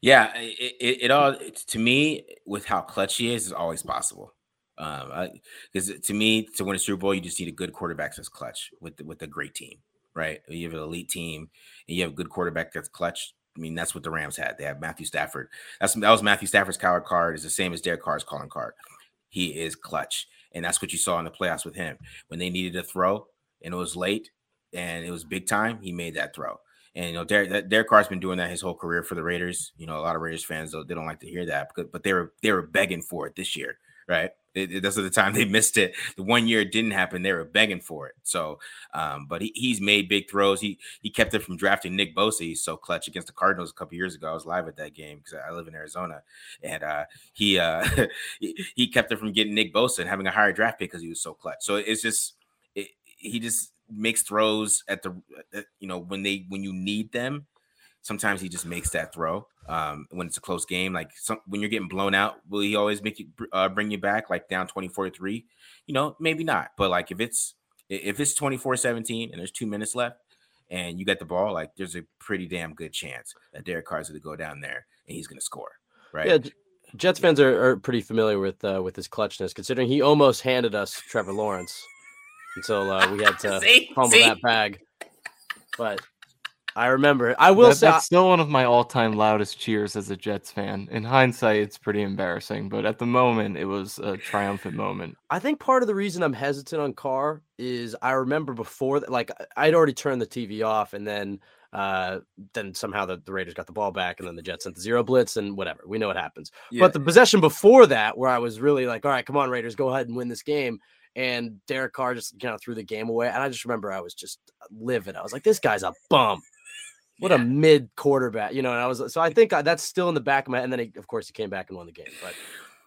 Yeah, it, it, it all to me with how clutch he is is always possible. Um, because to me, to win a Super Bowl, you just need a good quarterback that's clutch with with a great team, right? You have an elite team and you have a good quarterback that's clutch. I mean, that's what the Rams had. They have Matthew Stafford. That's that was Matthew Stafford's card card. Is the same as Derek Carr's calling card he is clutch. And that's what you saw in the playoffs with him. When they needed a throw and it was late and it was big time, he made that throw. And you know, Derek, Derek Carr's been doing that his whole career for the Raiders. You know, a lot of Raiders fans though they don't like to hear that, but, but they were they were begging for it this year, right? It, it, that's the time they missed it. The one year it didn't happen, they were begging for it. So, um, but he, he's made big throws. He he kept it from drafting Nick Bosa. He's so clutch against the Cardinals a couple years ago. I was live at that game because I live in Arizona, and uh, he uh, he kept it from getting Nick Bosa and having a higher draft pick because he was so clutch. So it's just it, he just makes throws at the you know when they when you need them sometimes he just makes that throw um, when it's a close game. Like some, when you're getting blown out, will he always make you uh, bring you back like down 24 3? You know, maybe not. But like if it's if it's 24 17 and there's two minutes left and you get the ball, like there's a pretty damn good chance that Derek Carr's going to go down there and he's going to score. Right. Yeah. Jets fans are, are pretty familiar with uh, with his clutchness, considering he almost handed us Trevor Lawrence until uh, we had to see, fumble see? that bag. But I remember. I will that, say that's still one of my all-time loudest cheers as a Jets fan. In hindsight, it's pretty embarrassing, but at the moment, it was a triumphant moment. I think part of the reason I'm hesitant on Carr is I remember before that, like I'd already turned the TV off, and then uh, then somehow the, the Raiders got the ball back, and then the Jets sent the zero blitz, and whatever. We know what happens. Yeah. But the possession before that, where I was really like, all right, come on, Raiders, go ahead and win this game and Derek Carr just kind of threw the game away. And I just remember I was just livid. I was like, this guy's a bum what yeah. a mid quarterback, you know. And I was so I think uh, that's still in the back of my. And then he, of course he came back and won the game. But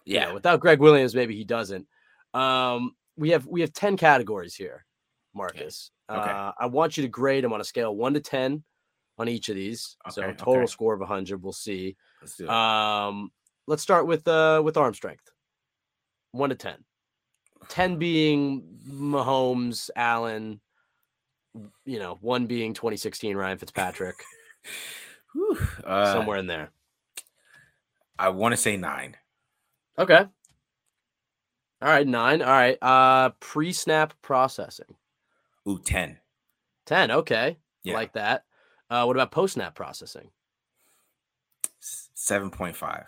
yeah, you know, without Gregg Williams, maybe he doesn't. Um, we have we have ten categories here, Marcus. Okay. okay. Uh, I want you to grade them on a scale one to ten on each of these. Okay. So total okay. score of hundred. We'll see. Let's do it. Um, let's start with uh with arm strength. One to ten. Ten being Mahomes, Allen, you know, one being 2016 Ryan Fitzpatrick. Whew, uh, somewhere in there. I want to say nine. Okay. All right, nine. All right. Uh pre-snap processing. Ooh, 10. 10. Okay. Yeah. Like that. Uh what about post-snap processing? 7.5.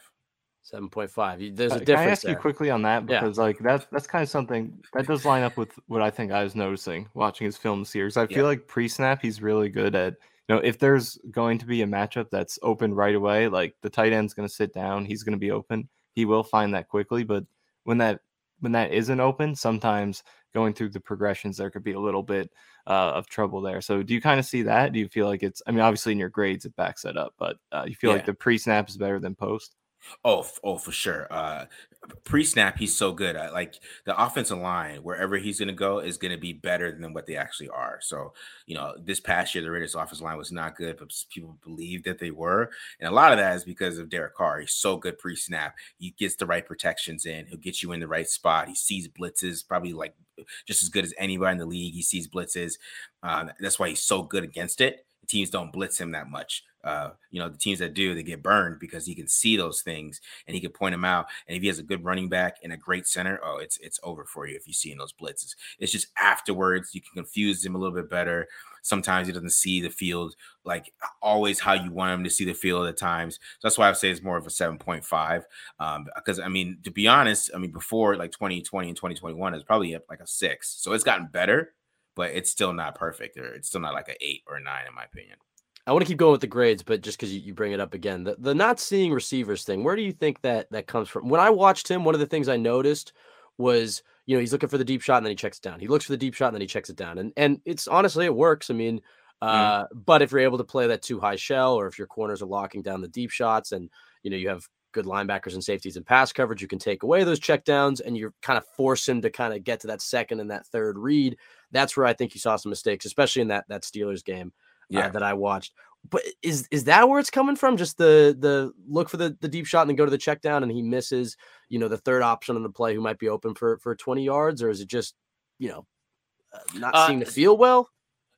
Seven point five. There's a difference. Can I ask there. you quickly on that because, yeah. like, that's that's kind of something that does line up with what I think I was noticing watching his film series. I feel yeah. like pre-snap, he's really good at. You know, if there's going to be a matchup that's open right away, like the tight end's going to sit down, he's going to be open. He will find that quickly, but when that when that isn't open, sometimes going through the progressions, there could be a little bit uh, of trouble there. So, do you kind of see that? Do you feel like it's? I mean, obviously in your grades it backs that up, but uh, you feel yeah. like the pre-snap is better than post? Oh, oh, for sure. Uh, pre-snap, he's so good. I, like the offensive line, wherever he's going to go, is going to be better than what they actually are. So, you know, this past year, the Raiders' offensive line was not good, but people believe that they were, and a lot of that is because of Derek Carr. He's so good pre-snap. He gets the right protections in. He'll get you in the right spot. He sees blitzes, probably like just as good as anybody in the league. He sees blitzes. Uh, that's why he's so good against it teams don't blitz him that much. Uh, you know, the teams that do, they get burned because he can see those things and he can point them out. And if he has a good running back and a great center, oh, it's it's over for you if you see in those blitzes. It's just afterwards you can confuse him a little bit better. Sometimes he doesn't see the field like always how you want him to see the field at times. So that's why I say it's more of a 7.5. Um, because I mean, to be honest, I mean, before like 2020 and 2021 is probably like a six. So it's gotten better, but it's still not perfect or it's still not like an eight or a nine, in my opinion. I want to keep going with the grades, but just because you, you, bring it up again, the, the not seeing receivers thing, where do you think that that comes from? When I watched him, one of the things I noticed was, you know, he's looking for the deep shot and then he checks it down. He looks for the deep shot and then he checks it down. And and it's honestly it works. I mean, mm-hmm. uh, mm. but if you're able to play that two high shell, or if your corners are locking down the deep shots, and you know you have good linebackers and safeties and pass coverage, you can take away those checkdowns and you kind of force him to kind of get to that second and that third read. That's where I think you saw some mistakes, especially in that that Steelers game. Uh, yeah. Uh, that I watched but is is that where it's coming from? Just the the look for the, the deep shot and then go to the check down and he misses, you know, the third option on the play who might be open for for 20 yards, or is it just, you know, uh, not uh, the feel well?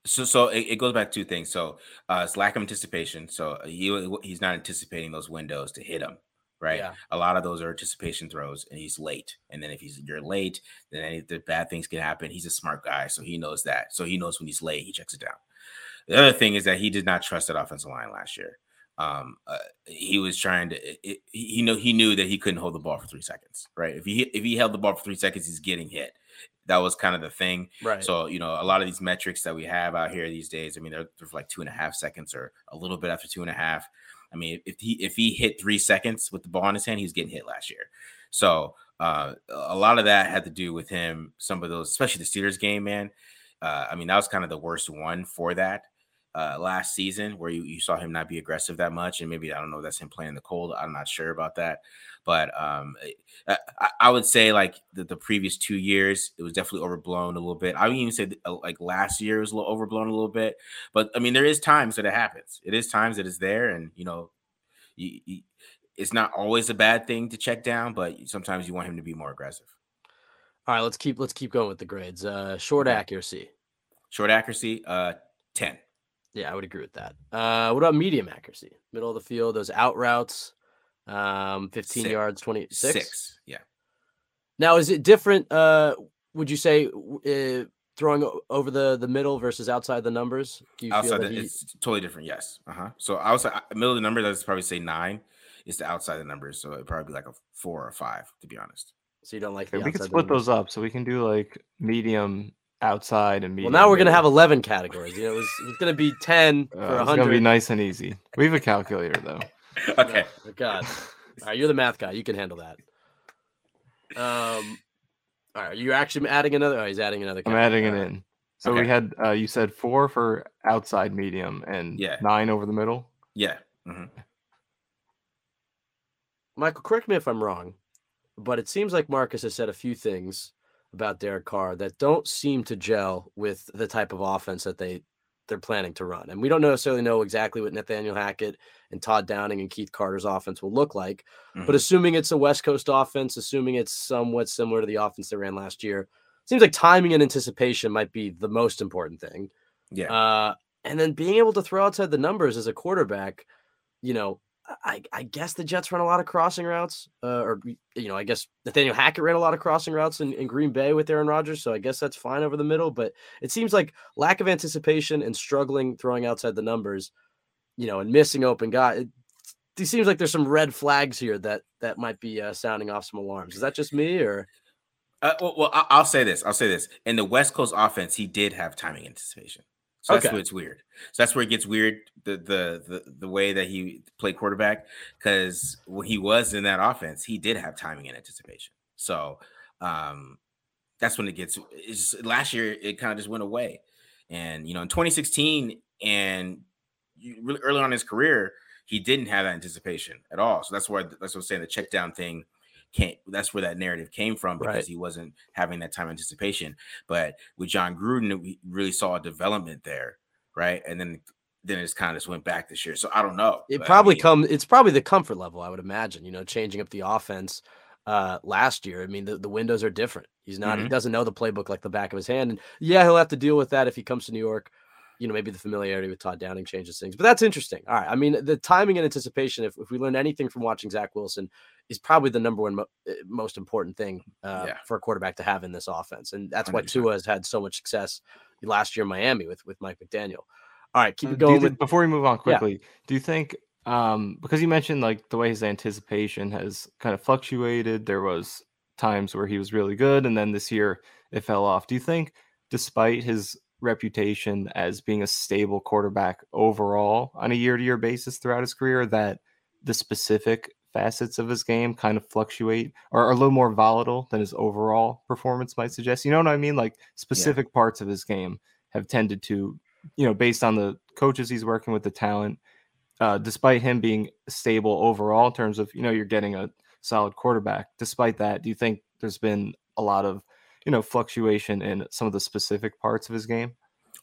So so it, it, goes back to two things. So uh it's lack of anticipation. So he he's not anticipating those windows to hit him. Right. Yeah. A lot of those are anticipation throws and he's late. And then if he's you're late, then any the bad things can happen. He's a smart guy, so he knows that. So he knows when he's late, he checks it down. The other thing is that he did not trust that offensive line last year. Um, uh, he was trying to, it, he know he knew that he couldn't hold the ball for three seconds, right? If he if he held the ball for three seconds, he's getting hit. That was kind of the thing, right? So you know, a lot of these metrics that we have out here these days, I mean, they're, they're like two and a half seconds or a little bit after two and a half. I mean, if he if he hit three seconds with the ball in his hand, he was getting hit last year. So uh, a lot of that had to do with him. Some of those, especially the Steelers game, man. Uh, I mean, that was kind of the worst one for that uh, last season where you, you saw him not be aggressive that much. And maybe, I don't know, that's him playing the cold. I'm not sure about that. But um, eh, I, I, would say like the, the, previous two years, it was definitely overblown a little bit. I would even say uh, like last year was a little overblown a little bit. But I mean, there is times that it happens. It is times that it's there. And, you know, you, you, it's not always a bad thing to check down, but sometimes you want him to be more aggressive. All right, let's keep let's keep going with the grades. Uh, short accuracy. Short accuracy, uh, 10. Yeah, I would agree with that. Uh, what about medium accuracy? Middle of the field, those out routes, um, 15 Six. yards, 26. Six. Yeah. Now, is it different? Uh, would you say uh, throwing over the the middle versus outside the numbers? Do you outside, the, he... it's totally different. Yes. Uh huh. So outside middle of the numbers, I'd probably say nine. It's the outside the numbers, so it'd probably be like a four or five, to be honest. So you don't like? we could split those up, so we can do like medium outside and medium. Well, now we're gonna have eleven categories. You know, it was, it was gonna be ten uh, for hundred. It's gonna be nice and easy. We have a calculator though. okay. Oh, God. All right, you're the math guy. You can handle that. Um. All right, you're actually adding another. Oh, he's adding another. I'm adding it in. So okay. we had uh, you said four for outside medium and yeah. nine over the middle. Yeah. Mm-hmm. Michael, correct me if I'm wrong, but it seems like Marcus has said a few things about Derek Carr that don't seem to gel with the type of offense that they they're planning to run. And we don't necessarily know exactly what Nathaniel Hackett and Todd Downing and Keith Carter's offense will look like. Mm-hmm. But assuming it's a West Coast offense, assuming it's somewhat similar to the offense they ran last year, seems like timing and anticipation might be the most important thing. Yeah. Uh, and then being able to throw outside the numbers as a quarterback, you know, I, I guess the Jets run a lot of crossing routes, uh, or you know, I guess Nathaniel Hackett ran a lot of crossing routes in, in Green Bay with Aaron Rodgers, so I guess that's fine over the middle. But it seems like lack of anticipation and struggling throwing outside the numbers, you know, and missing open guy. It, it seems like there's some red flags here that that might be uh, sounding off some alarms. Is that just me or? Uh, well, well, I'll say this. I'll say this. In the West Coast offense, he did have timing anticipation. So that's okay. where it's weird. So that's where it gets weird. The the the, the way that he played quarterback, because when he was in that offense, he did have timing and anticipation. So um that's when it gets. It's just, last year it kind of just went away, and you know in 2016 and really early on in his career, he didn't have that anticipation at all. So that's why that's what I'm saying. The check down thing came that's where that narrative came from because right. he wasn't having that time anticipation. But with Jon Gruden, we really saw a development there, right? And then then it's kind of just went back this year. So I don't know. It probably I mean, come it's probably the comfort level, I would imagine, you know, changing up the offense uh last year. I mean, the, the windows are different. He's not mm-hmm. he doesn't know the playbook like the back of his hand. And yeah, he'll have to deal with that if he comes to New York. You know, maybe the familiarity with Todd Downing changes things, but that's interesting. All right. I mean, the timing and anticipation, if, if we learn anything from watching Zach Wilson, is probably the number one mo- eh, most important thing uh, Yeah. for a quarterback to have in this offense. And that's why 100%. Tua has had so much success last year in Miami with, with Mike McDaniel. All right. Keep it you going think- with, before we move on Yeah. quickly, do you think um because you mentioned like the way his anticipation has kind of fluctuated, there was times where he was really good and then this year it fell off. Do you think despite his reputation as being a stable quarterback overall on a year-to-year basis throughout his career that the specific facets of his game kind of fluctuate or are a little more volatile than his overall performance might suggest? You know what I mean? Like specific parts of his game have tended to you know, based on the coaches he's working with, the talent, uh, despite him being stable overall in terms of, you know, you're getting a solid quarterback. Despite that, do you think there's been a lot of, you know, fluctuation in some of the specific parts of his game?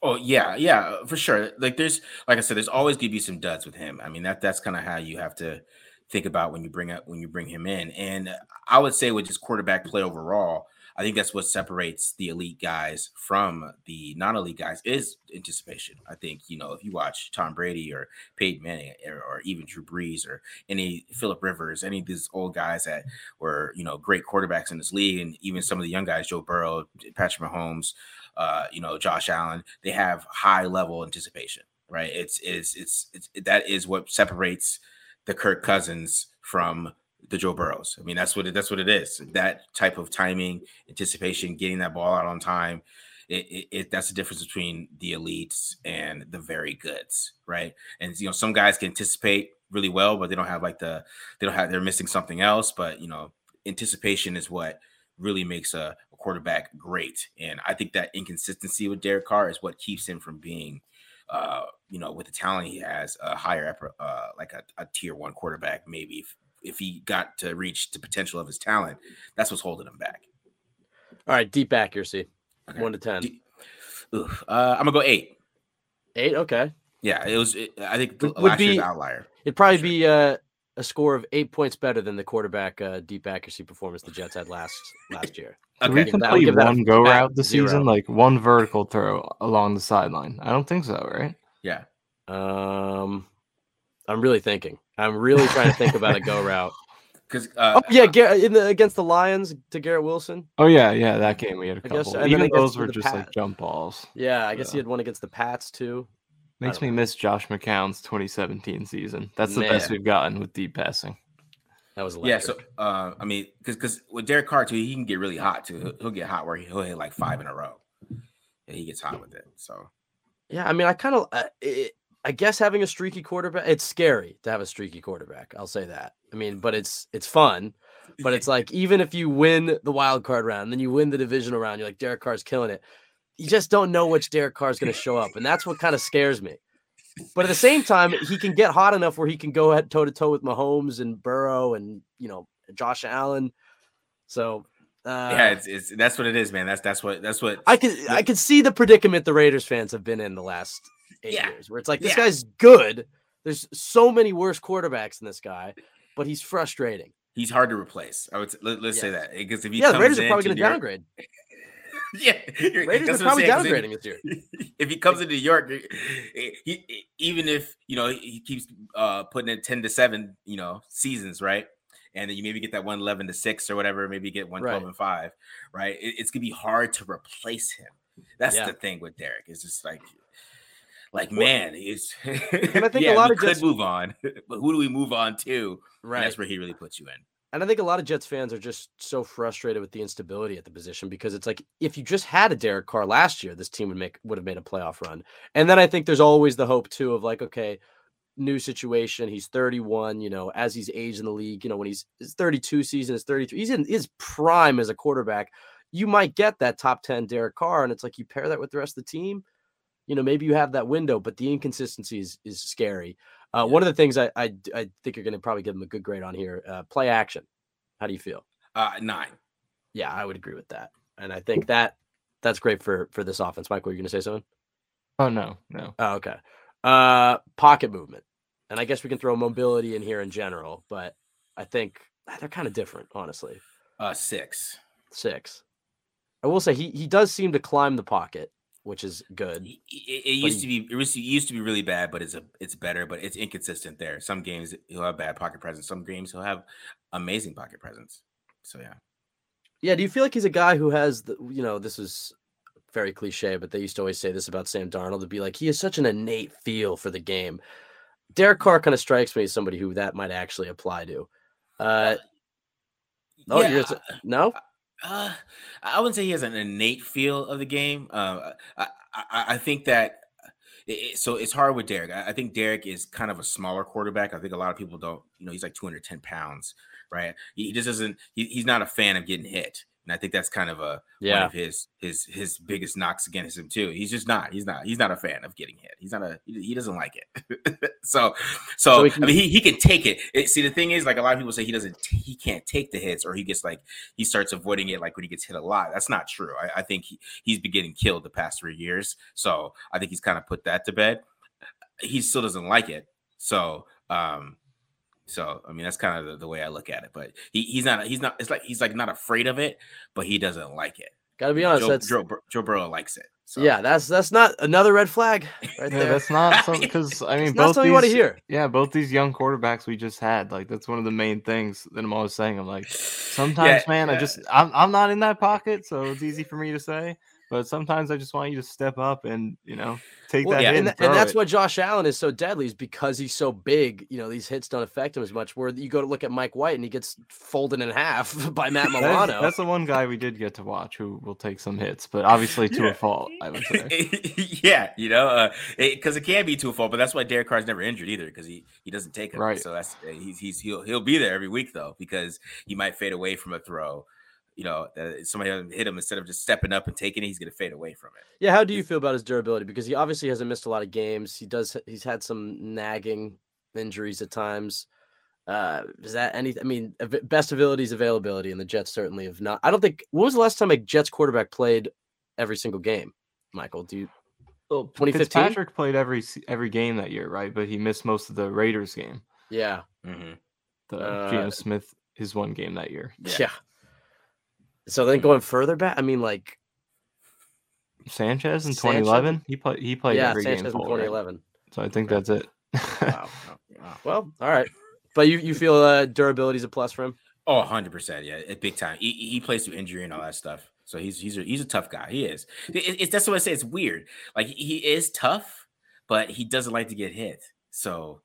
Oh yeah, yeah, for sure. Like there's like I said, there's always gonna be some duds with him. I mean, that that's kind of how you have to think about when you bring up when you bring him in. And I would say with just quarterback play overall, I think that's what separates the elite guys from the non-elite guys is anticipation. I think you know if you watch Tom Brady or Peyton Manning or, or even Drew Brees or any Philip Rivers, any of these old guys that were you know great quarterbacks in this league, and even some of the young guys, Joe Burrow, Patrick Mahomes, uh, you know Josh Allen, they have high level anticipation, right? It's it's it's, it's that is what separates the Kirk Cousins from the Joe Burrows. I mean, that's what it, that's what it is. That type of timing, anticipation, getting that ball out on time. It, it, it that's the difference between the elites and the very goods, right? And you know, some guys can anticipate really well, but they don't have like the they don't have they're missing something else. But you know, anticipation is what really makes a, a quarterback great. And I think that inconsistency with Derek Carr is what keeps him from being uh, you know, with the talent he has, a higher, uh, like a, a tier one quarterback, maybe if, if he got to reach the potential of his talent, that's what's holding him back. all right. Deep accuracy, Okay. one to 10. D- Oof, uh, I'm gonna go eight. Eight. Okay. Yeah, it was. It, I think Would- the would last year's be- outlier. It'd probably Sure. be uh, a score of eight points better than the quarterback uh, deep accuracy performance the Jets had last last year. Did we Okay, give complete that a one go route this zero. season? Like one vertical throw along the sideline? I don't think so, right? Yeah. Um, I'm really thinking. I'm really trying to think about a go route. Because uh, Oh yeah, Gar- in the against the Lions to Garrett Wilson. Oh yeah, yeah, that game we had a I guess- couple. and then Even those to were the just like jump balls. Yeah, I guess he had one against the Pats too. Makes don't me miss Josh McCown's 2017 season. That's the best we've gotten with deep passing. That was yeah, so uh, I mean, because because with Derek Carr too, he can get really hot too. He'll, he'll get hot where he'll hit like five in a row. and he gets hot with it. So Yeah, I mean, I kind of, uh, it, I guess having a streaky quarterback, it's scary to have a streaky quarterback. I'll say that. I mean, but it's it's fun. But it's like even if you win the wild card round, then you win the divisional round, you're like Derek Carr's killing it. You just don't know which Derek Carr's going to show up, and that's what kind of scares me. But at the same time, he can get hot enough where he can go toe to toe with Mahomes and Burrow and you know Josh Allen. So uh, yeah, it's, it's that's what it is, man. That's that's what that's what I could I could see the predicament the Raiders fans have been in the last eight Yeah. years, where it's like this Yeah. guy's good. There's so many worse quarterbacks than this guy, but he's frustrating. he's hard to replace. I would s- let, us say that because if he yeah, the comes Raiders are in probably to going to downgrade. yeah, you're- Raiders are probably I'm saying, 'cause downgrading this year. if- If he comes into New York, he, he- even if you know he keeps uh, putting in ten to seven, you know, seasons, right? And then you maybe get that one eleven to six or whatever, maybe get one twelve Right. and five, right? It- it's gonna be hard to replace him. That's Yeah. the thing with Derek. It's just like, like Well- man, he's. And I think a lot of could Jets- move on, but who do we move on to? And Right. that's where he really puts you in. And I think a lot of Jets fans are just so frustrated with the instability at the position because it's like if you just had a Derek Carr last year, this team would make would have made a playoff run. And then I think there's always the hope too of like, okay, new situation. He's 31, you know, as he's aged in the league, you know, when he's his 32 season is 33, he's in his prime as a quarterback. You might get that top 10 Derek Carr, and it's like you pair that with the rest of the team. You know, maybe you have that window, but the inconsistency is, is scary. Uh, One of the things I, I I think you're going to probably give him a good grade on here, uh, play action. How do you feel? Uh, nine. Yeah, I would agree with that, and I think that that's great for for this offense. Michael, you're going to say something? Oh no, no. Oh, okay. Uh, pocket movement, and I guess we can throw mobility in here in general, but I think ah, they're kind of different, honestly. Uh, six. Six. I will say he he does seem to climb the pocket. Which is good. It, it, used to be it, it used to be really bad, but it's a it's better, but it's inconsistent there. Some games he'll have bad pocket presence. Some games he'll have amazing pocket presence. So yeah. Yeah, do you feel like he's a guy who has the you know, this is very cliche, but they used to always say this about Sam Darnold to be like he has such an innate feel for the game. Derek Carr kind of strikes me as somebody who that might actually apply to. Uh, oh, yeah. no. Uh, I wouldn't say he has an innate feel of the game. Uh, I, I, I think that it, so it's hard with Derek. I, I, think Derek is kind of a smaller quarterback. I think a lot of people don't, you know, he's like 210 pounds, right? He, just doesn't, he, he's not a fan of getting hit and I think that's kind of a yeah. one of his his his biggest knocks against him too. He's just not he's not he's not a fan of getting hit. He's not a he, he doesn't like it. so so, so can, I mean he, he can take it. it. See the thing is like a lot of people say he doesn't he can't take the hits or he gets like he starts avoiding it like when he gets hit a lot. That's not true. I, I think he, he's been getting killed the past three years. So I think he's kind of put that to bed. He still doesn't like it. So um so I mean that's kind of the, the, way I look at it. But he, he's not he's not it's like he's like not afraid of it, but he doesn't like it. Gotta be honest, Joe, that's Joe, Joe Burrow likes it. So. Yeah, that's that's not another red flag right yeah, there. That's not something because I mean, it's both these, you want to hear. Yeah, both these young quarterbacks we just had, like that's one of the main things that I'm always saying. I'm like, sometimes, yeah, man, yeah. I just I'm I'm not in that pocket, so it's easy for me to say. But sometimes I just want you to step up and you know take well, that yeah, and, and, and that's it. why Josh Allen is so deadly is because he's so big. You know these hits don't affect him as much. Where you go to look at Mike White and he gets folded in half by Matt Milano. that's, that's, the one guy we did get to watch who will take some hits, but obviously to yeah. a fault. I would say. yeah, you know, because uh, it, it, can be to a fault, but that's why Derek Carr's never injured either because he he doesn't take it. Right. So that's he's he's he'll he'll be there every week though because he might fade away from a throw you know, uh, somebody hit him instead of just stepping up and taking it, he's going to fade away from it. Yeah. How do you feel about his durability? Because he obviously hasn't missed a lot of games. He does. He's had some nagging injuries at times. Uh, is that any? I mean, best abilities, availability, and the Jets certainly have not. I don't think. When was the last time a Jets quarterback played every single game? Michael, do you? Well, 2015. Patrick played every every game that year, right? But he missed most of the Raiders game. Yeah. Mm-hmm. The uh, Geno Smith his one game that year. Yeah. yeah. So then going further back, I mean, like Sanchez in 2011, he played. He played yeah, every Sanchez game. in 2011. So I think that's it. wow. wow. Well, all right. But you, you feel uh, durability is a plus for him? Oh, 100 percent. Yeah, big time. He, he plays through injury and all that stuff. So he's he's a, he's a tough guy. He is. It, it, that's what I say. It's weird. Like he is tough, but he doesn't like to get hit. So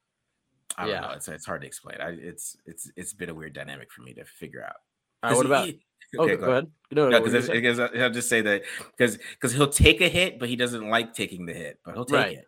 I don't yeah. know. It's it's hard to explain. I, it's it's it's been a weird dynamic for me to figure out. All right, what about? He, Okay, go, go ahead. No, no, because no, he'll just say that because because he'll take a hit, but he doesn't like taking the hit, but he'll take right. it.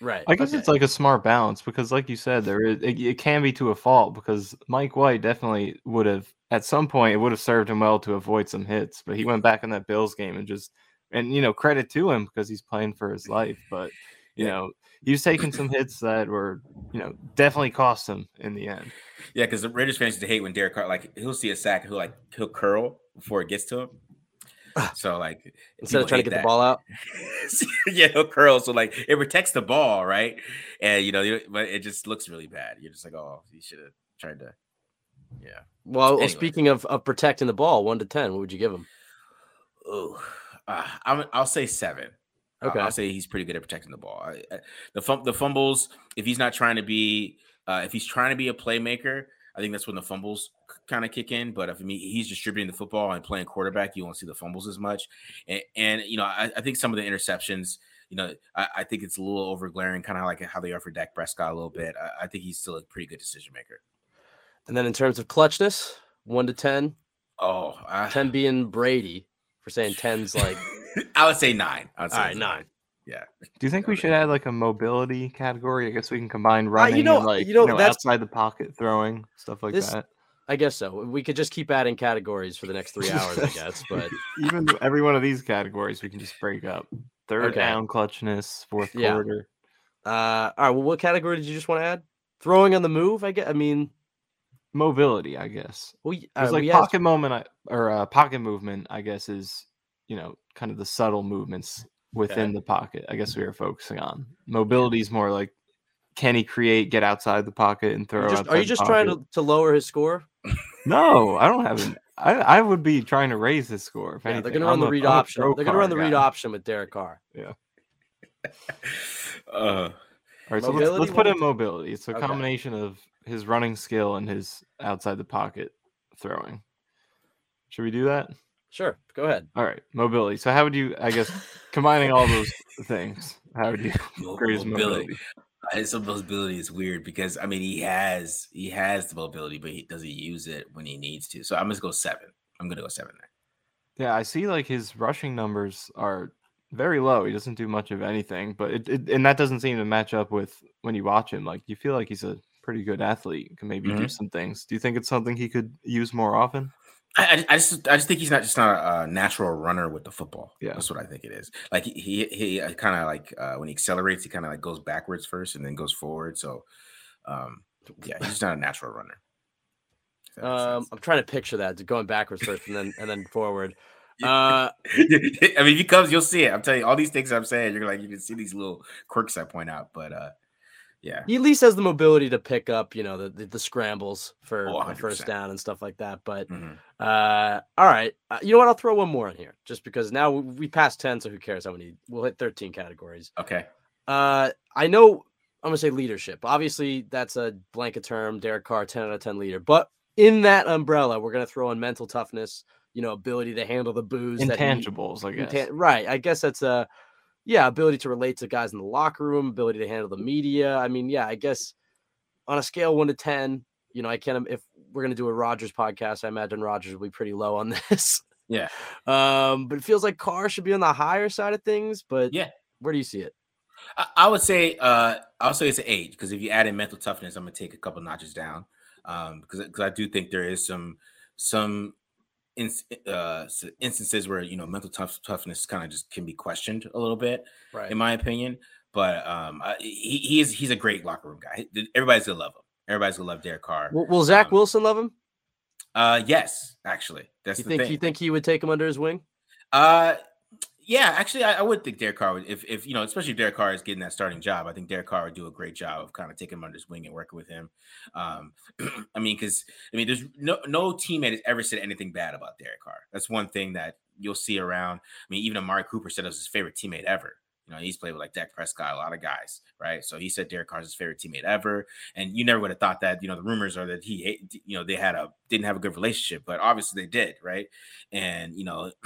Right. I guess okay. it's like a smart balance because, like you said, there is it, it, can be to a fault because Mike White definitely would have at some point it would have served him well to avoid some hits, but he went back in that Bills game and just and you know credit to him because he's playing for his life, but you yeah. know he was taking some hits that were you know definitely cost him in the end. Yeah, because the Raiders fans used to hate when Derek Carr like he'll see a sack, he'll like he'll curl before it gets to him. So like instead of trying to get that. the ball out, yeah, he'll curl. So like it protects the ball, right? And you know, but it just looks really bad. You're just like, oh, you should have tried to. Yeah. Well, anyway. speaking of, of protecting the ball, one to ten, what would you give him? Oh, uh, i will say seven. Okay, I'll say he's pretty good at protecting the ball. I, I, the fum- the fumbles, if he's not trying to be uh, if he's trying to be a playmaker, I think that's when the fumbles kind of kick in. But if I mean, he's distributing the football and playing quarterback, you won't see the fumbles as much. And, and you know, I, I, think some of the interceptions, you know, I, I think it's a little over glaring, kind of like how they are for Dak Prescott a little bit. I, I, think he's still a pretty good decision maker. And then in terms of clutchness, one to ten. Oh, ten being Brady for saying tens like. I would say nine. I would say All right, nine yeah. Do you think we should add like a mobility category? I guess we can combine running uh, you know, and like you know, you know outside the pocket throwing stuff like this, that. I guess so. We could just keep adding categories for the next three hours, I guess. But even every one of these categories we can just break up. Third okay. down clutchness, fourth yeah. quarter. Uh, all right. Well, what category did you just want to add? Throwing on the move. I get. I mean, mobility. I guess. Well, uh, like pocket moment I, or uh, pocket movement. I guess is you know kind of the subtle movements within okay. the pocket. I guess we were focusing on mobility is more like can he create, get outside the pocket, and throw? Just, are you just trying to, to lower his score? no, I don't have an I, I would be trying to raise his score. yeah, they're going to run the read option. They're going to run the read option with Derek Carr. Yeah. uh, All right, so let's, let's put in mobility. It's a Okay. combination of his running skill and his outside the pocket throwing. Should we do that? Sure, go ahead. All right, mobility. So how would you, I guess, combining all those things, how would you Mo- grade his mobility. mobility? His mobility is weird because I mean he has he has the mobility, but he doesn't use it when he needs to. So I'm just going to go seven. I'm gonna go seven there. Yeah, I see like his rushing numbers are very low. He doesn't do much of anything, but it, it and that doesn't seem to match up with when you watch him. Like you feel like he's a pretty good athlete, can maybe do Mhm. some things. Do you think it's something he could use more often? I, I just I just think he's not just not a, uh, natural runner with the football. Yeah. that's what I think it is. Like he he, he kind of like uh, when he accelerates, he kind of like goes backwards first and then goes forward. So, um, yeah, he's just not a natural runner. If that makes Um. I'm trying to picture that going backwards first and then and then forward. Uh, I mean, if he comes, you'll see it. I'm telling you, all these things I'm saying, you're like, you can see these little quirks I point out. But uh, yeah, he at least has the mobility to pick up, you know, the the, the scrambles for Oh, the first down and stuff like that. But Mhm. uh, all right, uh, you know what? I'll throw one more in here just because now we, we passed ten, so who cares how many? We'll hit 13 categories. okay. Uh, I know I'm gonna say leadership. Obviously, that's a blanket term. Derek Carr, 10 out of 10 leader. But in that umbrella, we're gonna throw in mental toughness. You know, ability to handle the boos. that he- Intangibles, I guess. Intan- right. I guess that's a yeah, ability to relate to guys in the locker room, ability to handle the media. I mean, yeah, I guess on a scale one to ten, you know, I can't if we're gonna do a Rodgers podcast, I imagine Rodgers will be pretty low on this. Yeah. Um, but it feels like Carr should be on the higher side of things. But Yeah. where do you see it? I, I would say uh I'll say it's an age because if you add in mental toughness, I'm gonna take a couple notches down. Um because because I do think there is some some in, uh instances where you know mental tough, toughness kind of just can be questioned a little bit Right. in my opinion. But um I, he, he is he's a great locker room guy. Everybody's gonna love him. Everybody's gonna love Derek Carr. Will, will Zach um, Wilson love him? Uh yes, actually. That's You the think thing. you think he would take him under his wing? Uh, yeah, actually, I, I would think Derek Carr would, if, if you know, especially if Derek Carr is getting that starting job, I think Derek Carr would do a great job of kind of taking him under his wing and working with him. Um, I mean, because I mean, there's no no teammate has ever said anything bad about Derek Carr. That's one thing that you'll see around. I mean, even Amari Cooper said it was his favorite teammate ever. You know, he's played with like Dak Prescott, a lot of guys, right? So he said Derek Carr's his favorite teammate ever, and you never would have thought that. You know, the rumors are that he, you know, they had a didn't have a good relationship, but obviously they did, right? And you know,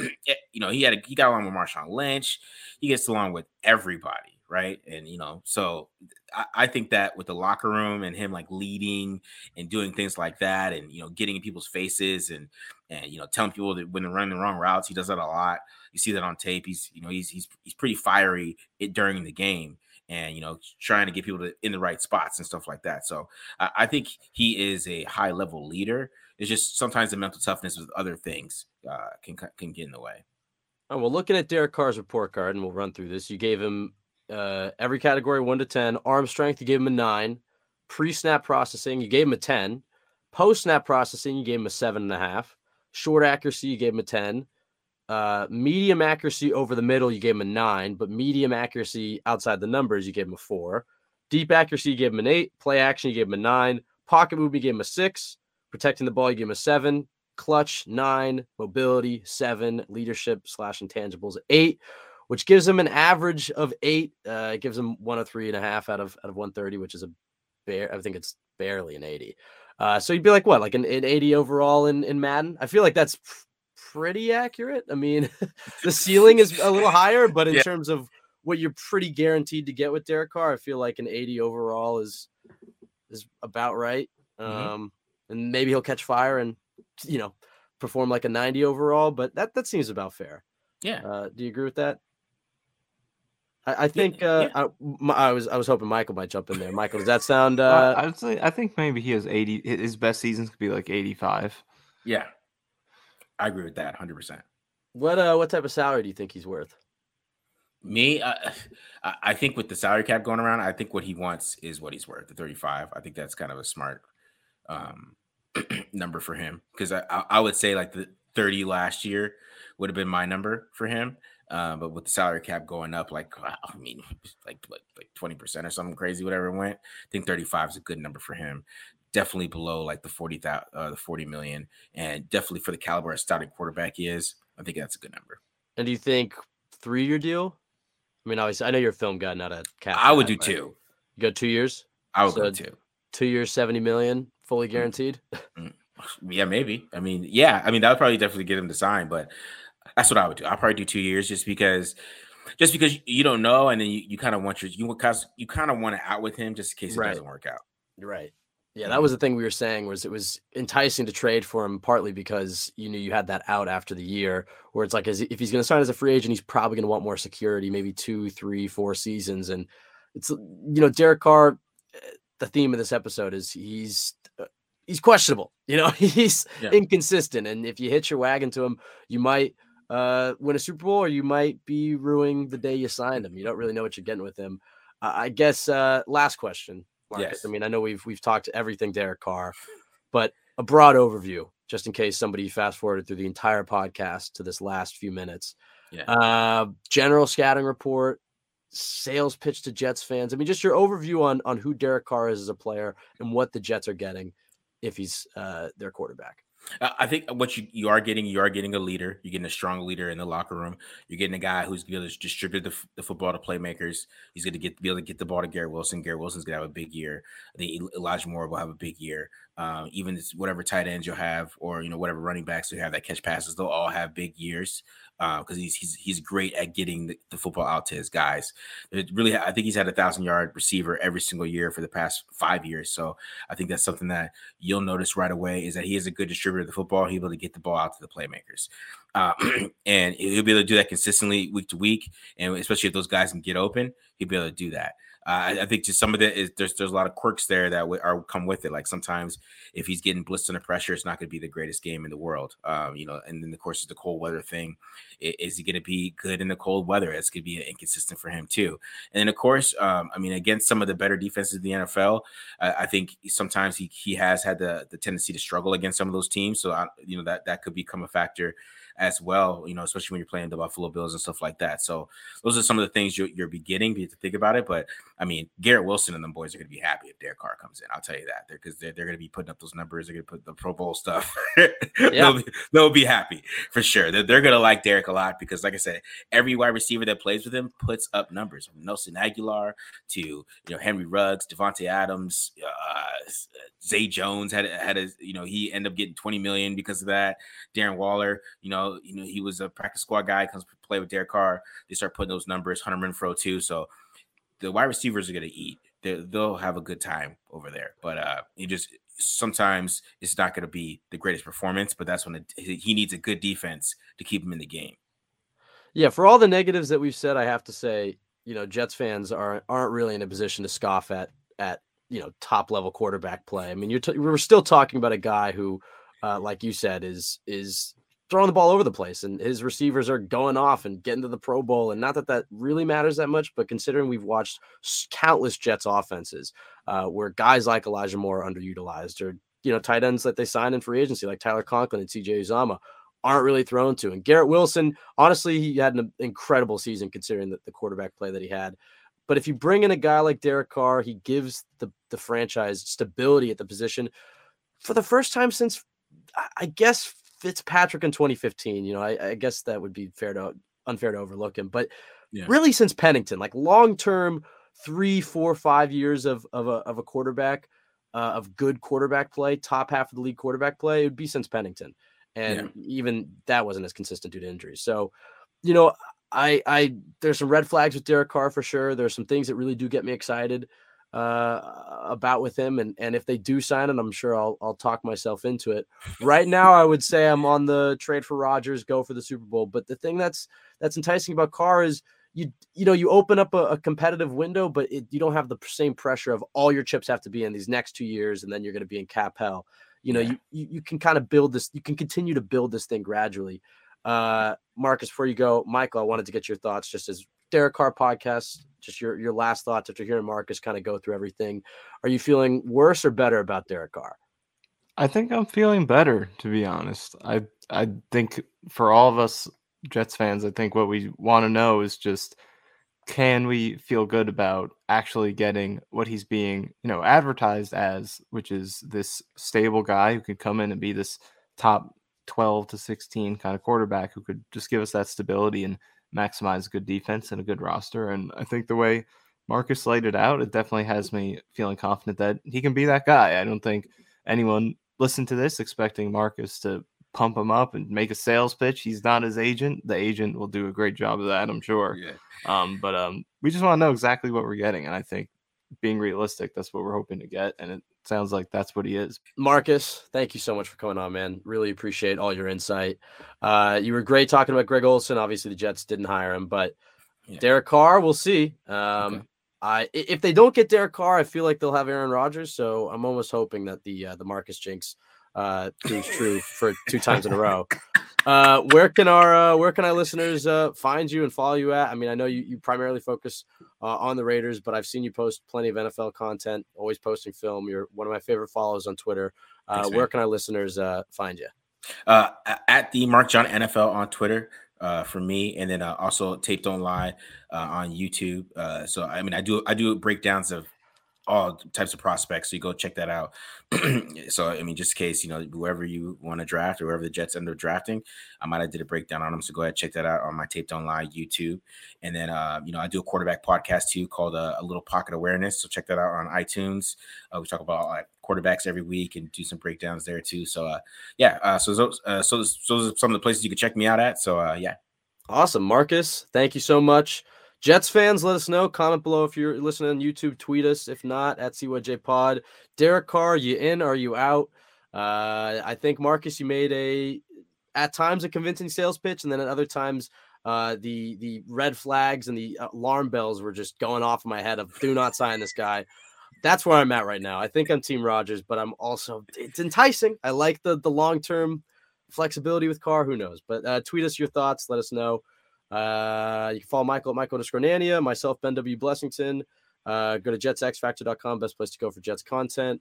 you know, he had a, he got along with Marshawn Lynch. He gets along with everybody, right? And you know, so I, I think that with the locker room and him like leading and doing things like that, and you know, getting in people's faces and and you know, telling people that when they're running the wrong routes, he does that a lot. You see that on tape. He's you know, he's he's he's pretty fiery during the game. And you know, trying to get people to, in the right spots and stuff like that. So I, I think he is a high level leader. It's just sometimes the mental toughness with other things uh, can can get in the way. Well, looking at Derek Carr's report card, and we'll run through this. You gave him uh, every category one to 10. Arm strength, you gave him a nine. Pre snap processing, you gave him a 10. Post snap processing, you gave him a seven and a half. Short accuracy, you gave him a 10. Uh, medium accuracy over the middle, you gave him a nine, but medium accuracy outside the numbers, you gave him a four. Deep accuracy, you gave him an eight. Play action, you gave him a nine. Pocket move, you gave him a six. Protecting the ball, you gave him a seven clutch nine, mobility seven, leadership slash intangibles eight, which gives him an average of eight. Uh, it gives him one of three and a half out of out of 130, which is a bare. I think it's barely an 80. Uh, so you'd be like what, like an, an 80 overall in in Madden? I feel like that's pretty accurate. I mean, the ceiling is a little higher, but in Yeah. terms of what you're pretty guaranteed to get with Derek Carr, I feel like an 80 overall is is about right. Mhm. Um, and maybe he'll catch fire and you know perform like a 90 overall, but that that seems about fair. Yeah. Uh, do you agree with that? I, I think uh, yeah. I, m- I was I was hoping Michael might jump in there. Michael, does that sound? Uh, Uh, I'd say I think maybe he has 80. His best seasons could be like 85. Yeah. I agree with that 100%. what uh what type of salary do you think he's worth? Me, uh, I think with the salary cap going around, I think what he wants is what he's worth, the 35. I think that's kind of a smart um, number for him because I, I, would say like the 30 last year would have been my number for him. Um, but with the salary cap going up, like wow, I mean, like like like 20% or something crazy, whatever it went, I think 35 is a good number for him. Definitely below like the 40 uh, the 40 million and definitely for the caliber of starting quarterback he is i think that's a good number. And do you think three year deal? I mean obviously i know you're a film guy not a cap i would guy, do two. you go two years? I would so go two. two years 70 million fully mm. guaranteed? Mm. yeah maybe. I mean yeah i mean that would probably definitely get him to sign but that's what i would do. I'll probably do two years just because just because you don't know and then you, you kind of want your you you kind of want to out with him just in case it right. doesn't work out. Right yeah, that was the thing we were saying was it was enticing to trade for him partly because you knew you had that out after the year where it's like as if he's going to sign as a free agent, he's probably going to want more security, maybe two, three, four seasons. And it's you know Derek Carr. Eh, the theme of this episode is he's uh, he's questionable. You know he's yeah. inconsistent, and if you hitch your wagon to him, you might uh, win a Super Bowl or you might be ruining the day you signed him. You don't really know what you're getting with him. Uh, I guess uh, last question Marcus. Yes. I mean, I know we've we've talked everything Derek Carr, but a broad overview, just in case somebody fast forwarded through the entire podcast to this last few minutes. Yeah. Uh, general scouting report, sales pitch to Jets fans. I mean, just your overview on on who Derek Carr is as a player and what the Jets are getting if he's uh, their quarterback. I think what you, you are getting, you are getting a leader. You're getting a strong leader in the locker room. You're getting a guy who's going to distribute the, the football to playmakers. He's going to get be able to get the ball to Garrett Wilson. Garrett Wilson's going to have a big year. I think Elijah Moore will have a big year. Um, even whatever tight ends you'll have, or you know whatever running backs you have that catch passes, they'll all have big years because uh, he's he's he's great at getting the, the, football out to his guys. It really, I think he's had a thousand yard receiver every single year for the past five years. So I think that's something that you'll notice right away is that he is a good distributor of the football. Be able to get the ball out to the playmakers, uh, and he'll be able to do that consistently week to week. And especially if those guys can get open, he'll be able to do that. Uh, I, I, think just some of it is there's there's a lot of quirks there that w- are come with it. Like sometimes if he's getting blitzed under pressure, it's not going to be the greatest game in the world. Um, you know, and then of course the cold weather thing. Is, he going to be good in the cold weather? It's going to be inconsistent for him too. And then of course, um, I mean, against some of the better defenses in the NFL, uh, I think sometimes he he has had the the tendency to struggle against some of those teams. So I, you know that that could become a factor as well, you know, especially when you're playing the Buffalo Bills and stuff like that. So those are some of the things you're, you're beginning to think about it. But I mean, Garrett Wilson and them boys are going to be happy if Derek Carr comes in. I'll tell you that because they're, they're, going to be putting up those numbers. They're going to put the Pro Bowl stuff. yeah. they'll, be, they'll be happy for sure. They're, they're going to like Derek a lot because, like I said, every wide receiver that plays with him puts up numbers from Nelson Agholor to, you know, Henry Ruggs, Davante Adams, uh, Zay Jones had, had a, you know, he ended up getting 20 million because of that. Darren Waller, you know, you know, he was a practice squad guy, comes play with Derek Carr. They start putting those numbers, Hunter Renfrow too. So the wide receivers are going to eat. they will have a good time over there. But uh, he just sometimes it's not going to be the greatest performance, but that's when it, he needs a good defense to keep him in the game. Yeah, for all the negatives that we've said, I have to say, you know, Jets fans are aren't really in a position to scoff at at you know top level quarterback play. I mean, you're t- we're still talking about a guy who, uh, like you said, is is throwing the ball over the place and his receivers are going off and getting to the Pro Bowl. And not that that really matters that much, but considering we've watched countless Jets offenses uh, where guys like Elijah Moore are underutilized or, you know, tight ends that they sign in free agency like Tyler Conklin and CJ Uzomah aren't really thrown to. And Garrett Wilson, honestly, he had an incredible season considering the, the quarterback play that he had. But if you bring in a guy like Derek Carr, he gives the, the franchise stability at the position for the first time since, I guess, Fitzpatrick in 2015, you know, I, I, guess that would be fair to unfair to overlook him, but yeah. really since Pennington, like long term, three, four, five years of of a, of a quarterback, uh, of good quarterback play, top half of the league quarterback play, it would be since Pennington, and yeah. even that wasn't as consistent due to injuries. So, you know, I I there's some red flags with Derek Carr for sure. There's some things that really do get me excited uh, about with him. And and if they do sign it, I'm sure I'll I'll talk myself into it. Right now, I would say I'm on the trade for Rodgers, go for the Super Bowl. But the thing that's that's enticing about Carr is you you know you open up a, a competitive window, but it, you don't have the same pressure of all your chips have to be in these next two years, and then you're going to be in cap hell. You know, yeah. you, you can kind of build this. You can continue to build this thing gradually. Uh, Marcus, before you go, Michael, I wanted to get your thoughts just as Derek Carr podcast just your your last thoughts after hearing Marcus kind of go through everything. Are you feeling worse or better about Derek Carr? I think I'm feeling better, to be honest. I I think for all of us Jets fans, I think what we want to know is just can we feel good about actually getting what he's being, you know, advertised as, which is this stable guy who can come in and be this top 12 to 16 kind of quarterback who could just give us that stability and maximize good defense and a good roster. And I think the way Marcus laid it out, it definitely has me feeling confident that he can be that guy. I don't think anyone listened to this expecting Marcus to pump him up and make a sales pitch. He's not his agent. The agent will do a great job of that, I'm sure. Yeah. Um, but um, we just want to know exactly what we're getting, and I think being realistic, that's what we're hoping to get, and it sounds like that's what he is. Marcus, thank you so much for coming on, man. Really appreciate all your insight. Uh, you were great talking about Greg Olson. Obviously, the Jets didn't hire him, but yeah. Derek Carr, we'll see. Um, okay. I if they don't get Derek Carr, I feel like they'll have Aaron Rodgers. So I'm almost hoping that the uh, the Marcus Jinx uh, proves true for two times in a row. Uh, where can our uh, where can our listeners uh, find you and follow you at? I mean, I know you, you primarily focus uh, on the Raiders, but I've seen you post plenty of NFL content. Always posting film. You're one of my favorite follows on Twitter. Uh, Thanks, where can our listeners uh, find you? Uh, at the Mark John NFL on Twitter uh, for me, and then uh, also taped Don't Lie uh, on YouTube. Uh, so I mean, I do I do breakdowns of all types of prospects. So you go check that out. so I mean, just in case you know whoever you want to draft or whoever the Jets end up drafting, I might have did a breakdown on them. So go ahead check that out on my taped online YouTube. And then uh, you know I do a quarterback podcast too called uh, a little pocket awareness. So check that out on iTunes. Uh, we talk about like quarterbacks every week and do some breakdowns there too. So uh, yeah, uh, so those uh, so those, those are some of the places you can check me out at. So uh, yeah. Awesome, Marcus. Thank you so much. Jets fans, let us know. Comment below if you're listening on YouTube. Tweet us. If not, at CYJ Pod. Derek Carr, you in? Are you out? Uh, I think Marcus, you made a at times a convincing sales pitch, and then at other times, uh, the the red flags and the alarm bells were just going off in my head of do not sign this guy. That's where I'm at right now. I think I'm Team Rodgers, but I'm also it's enticing. I like the the long term flexibility with Carr. Who knows? But uh, tweet us your thoughts. Let us know. Uh, you can follow Michael at Michael Nania, myself, Ben W. Blessington. Uh, go to jetsxfactor.com, best place to go for Jets content.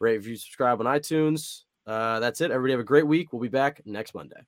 Rate, review, subscribe on iTunes. Uh, that's it. Everybody have a great week. We'll be back next Monday.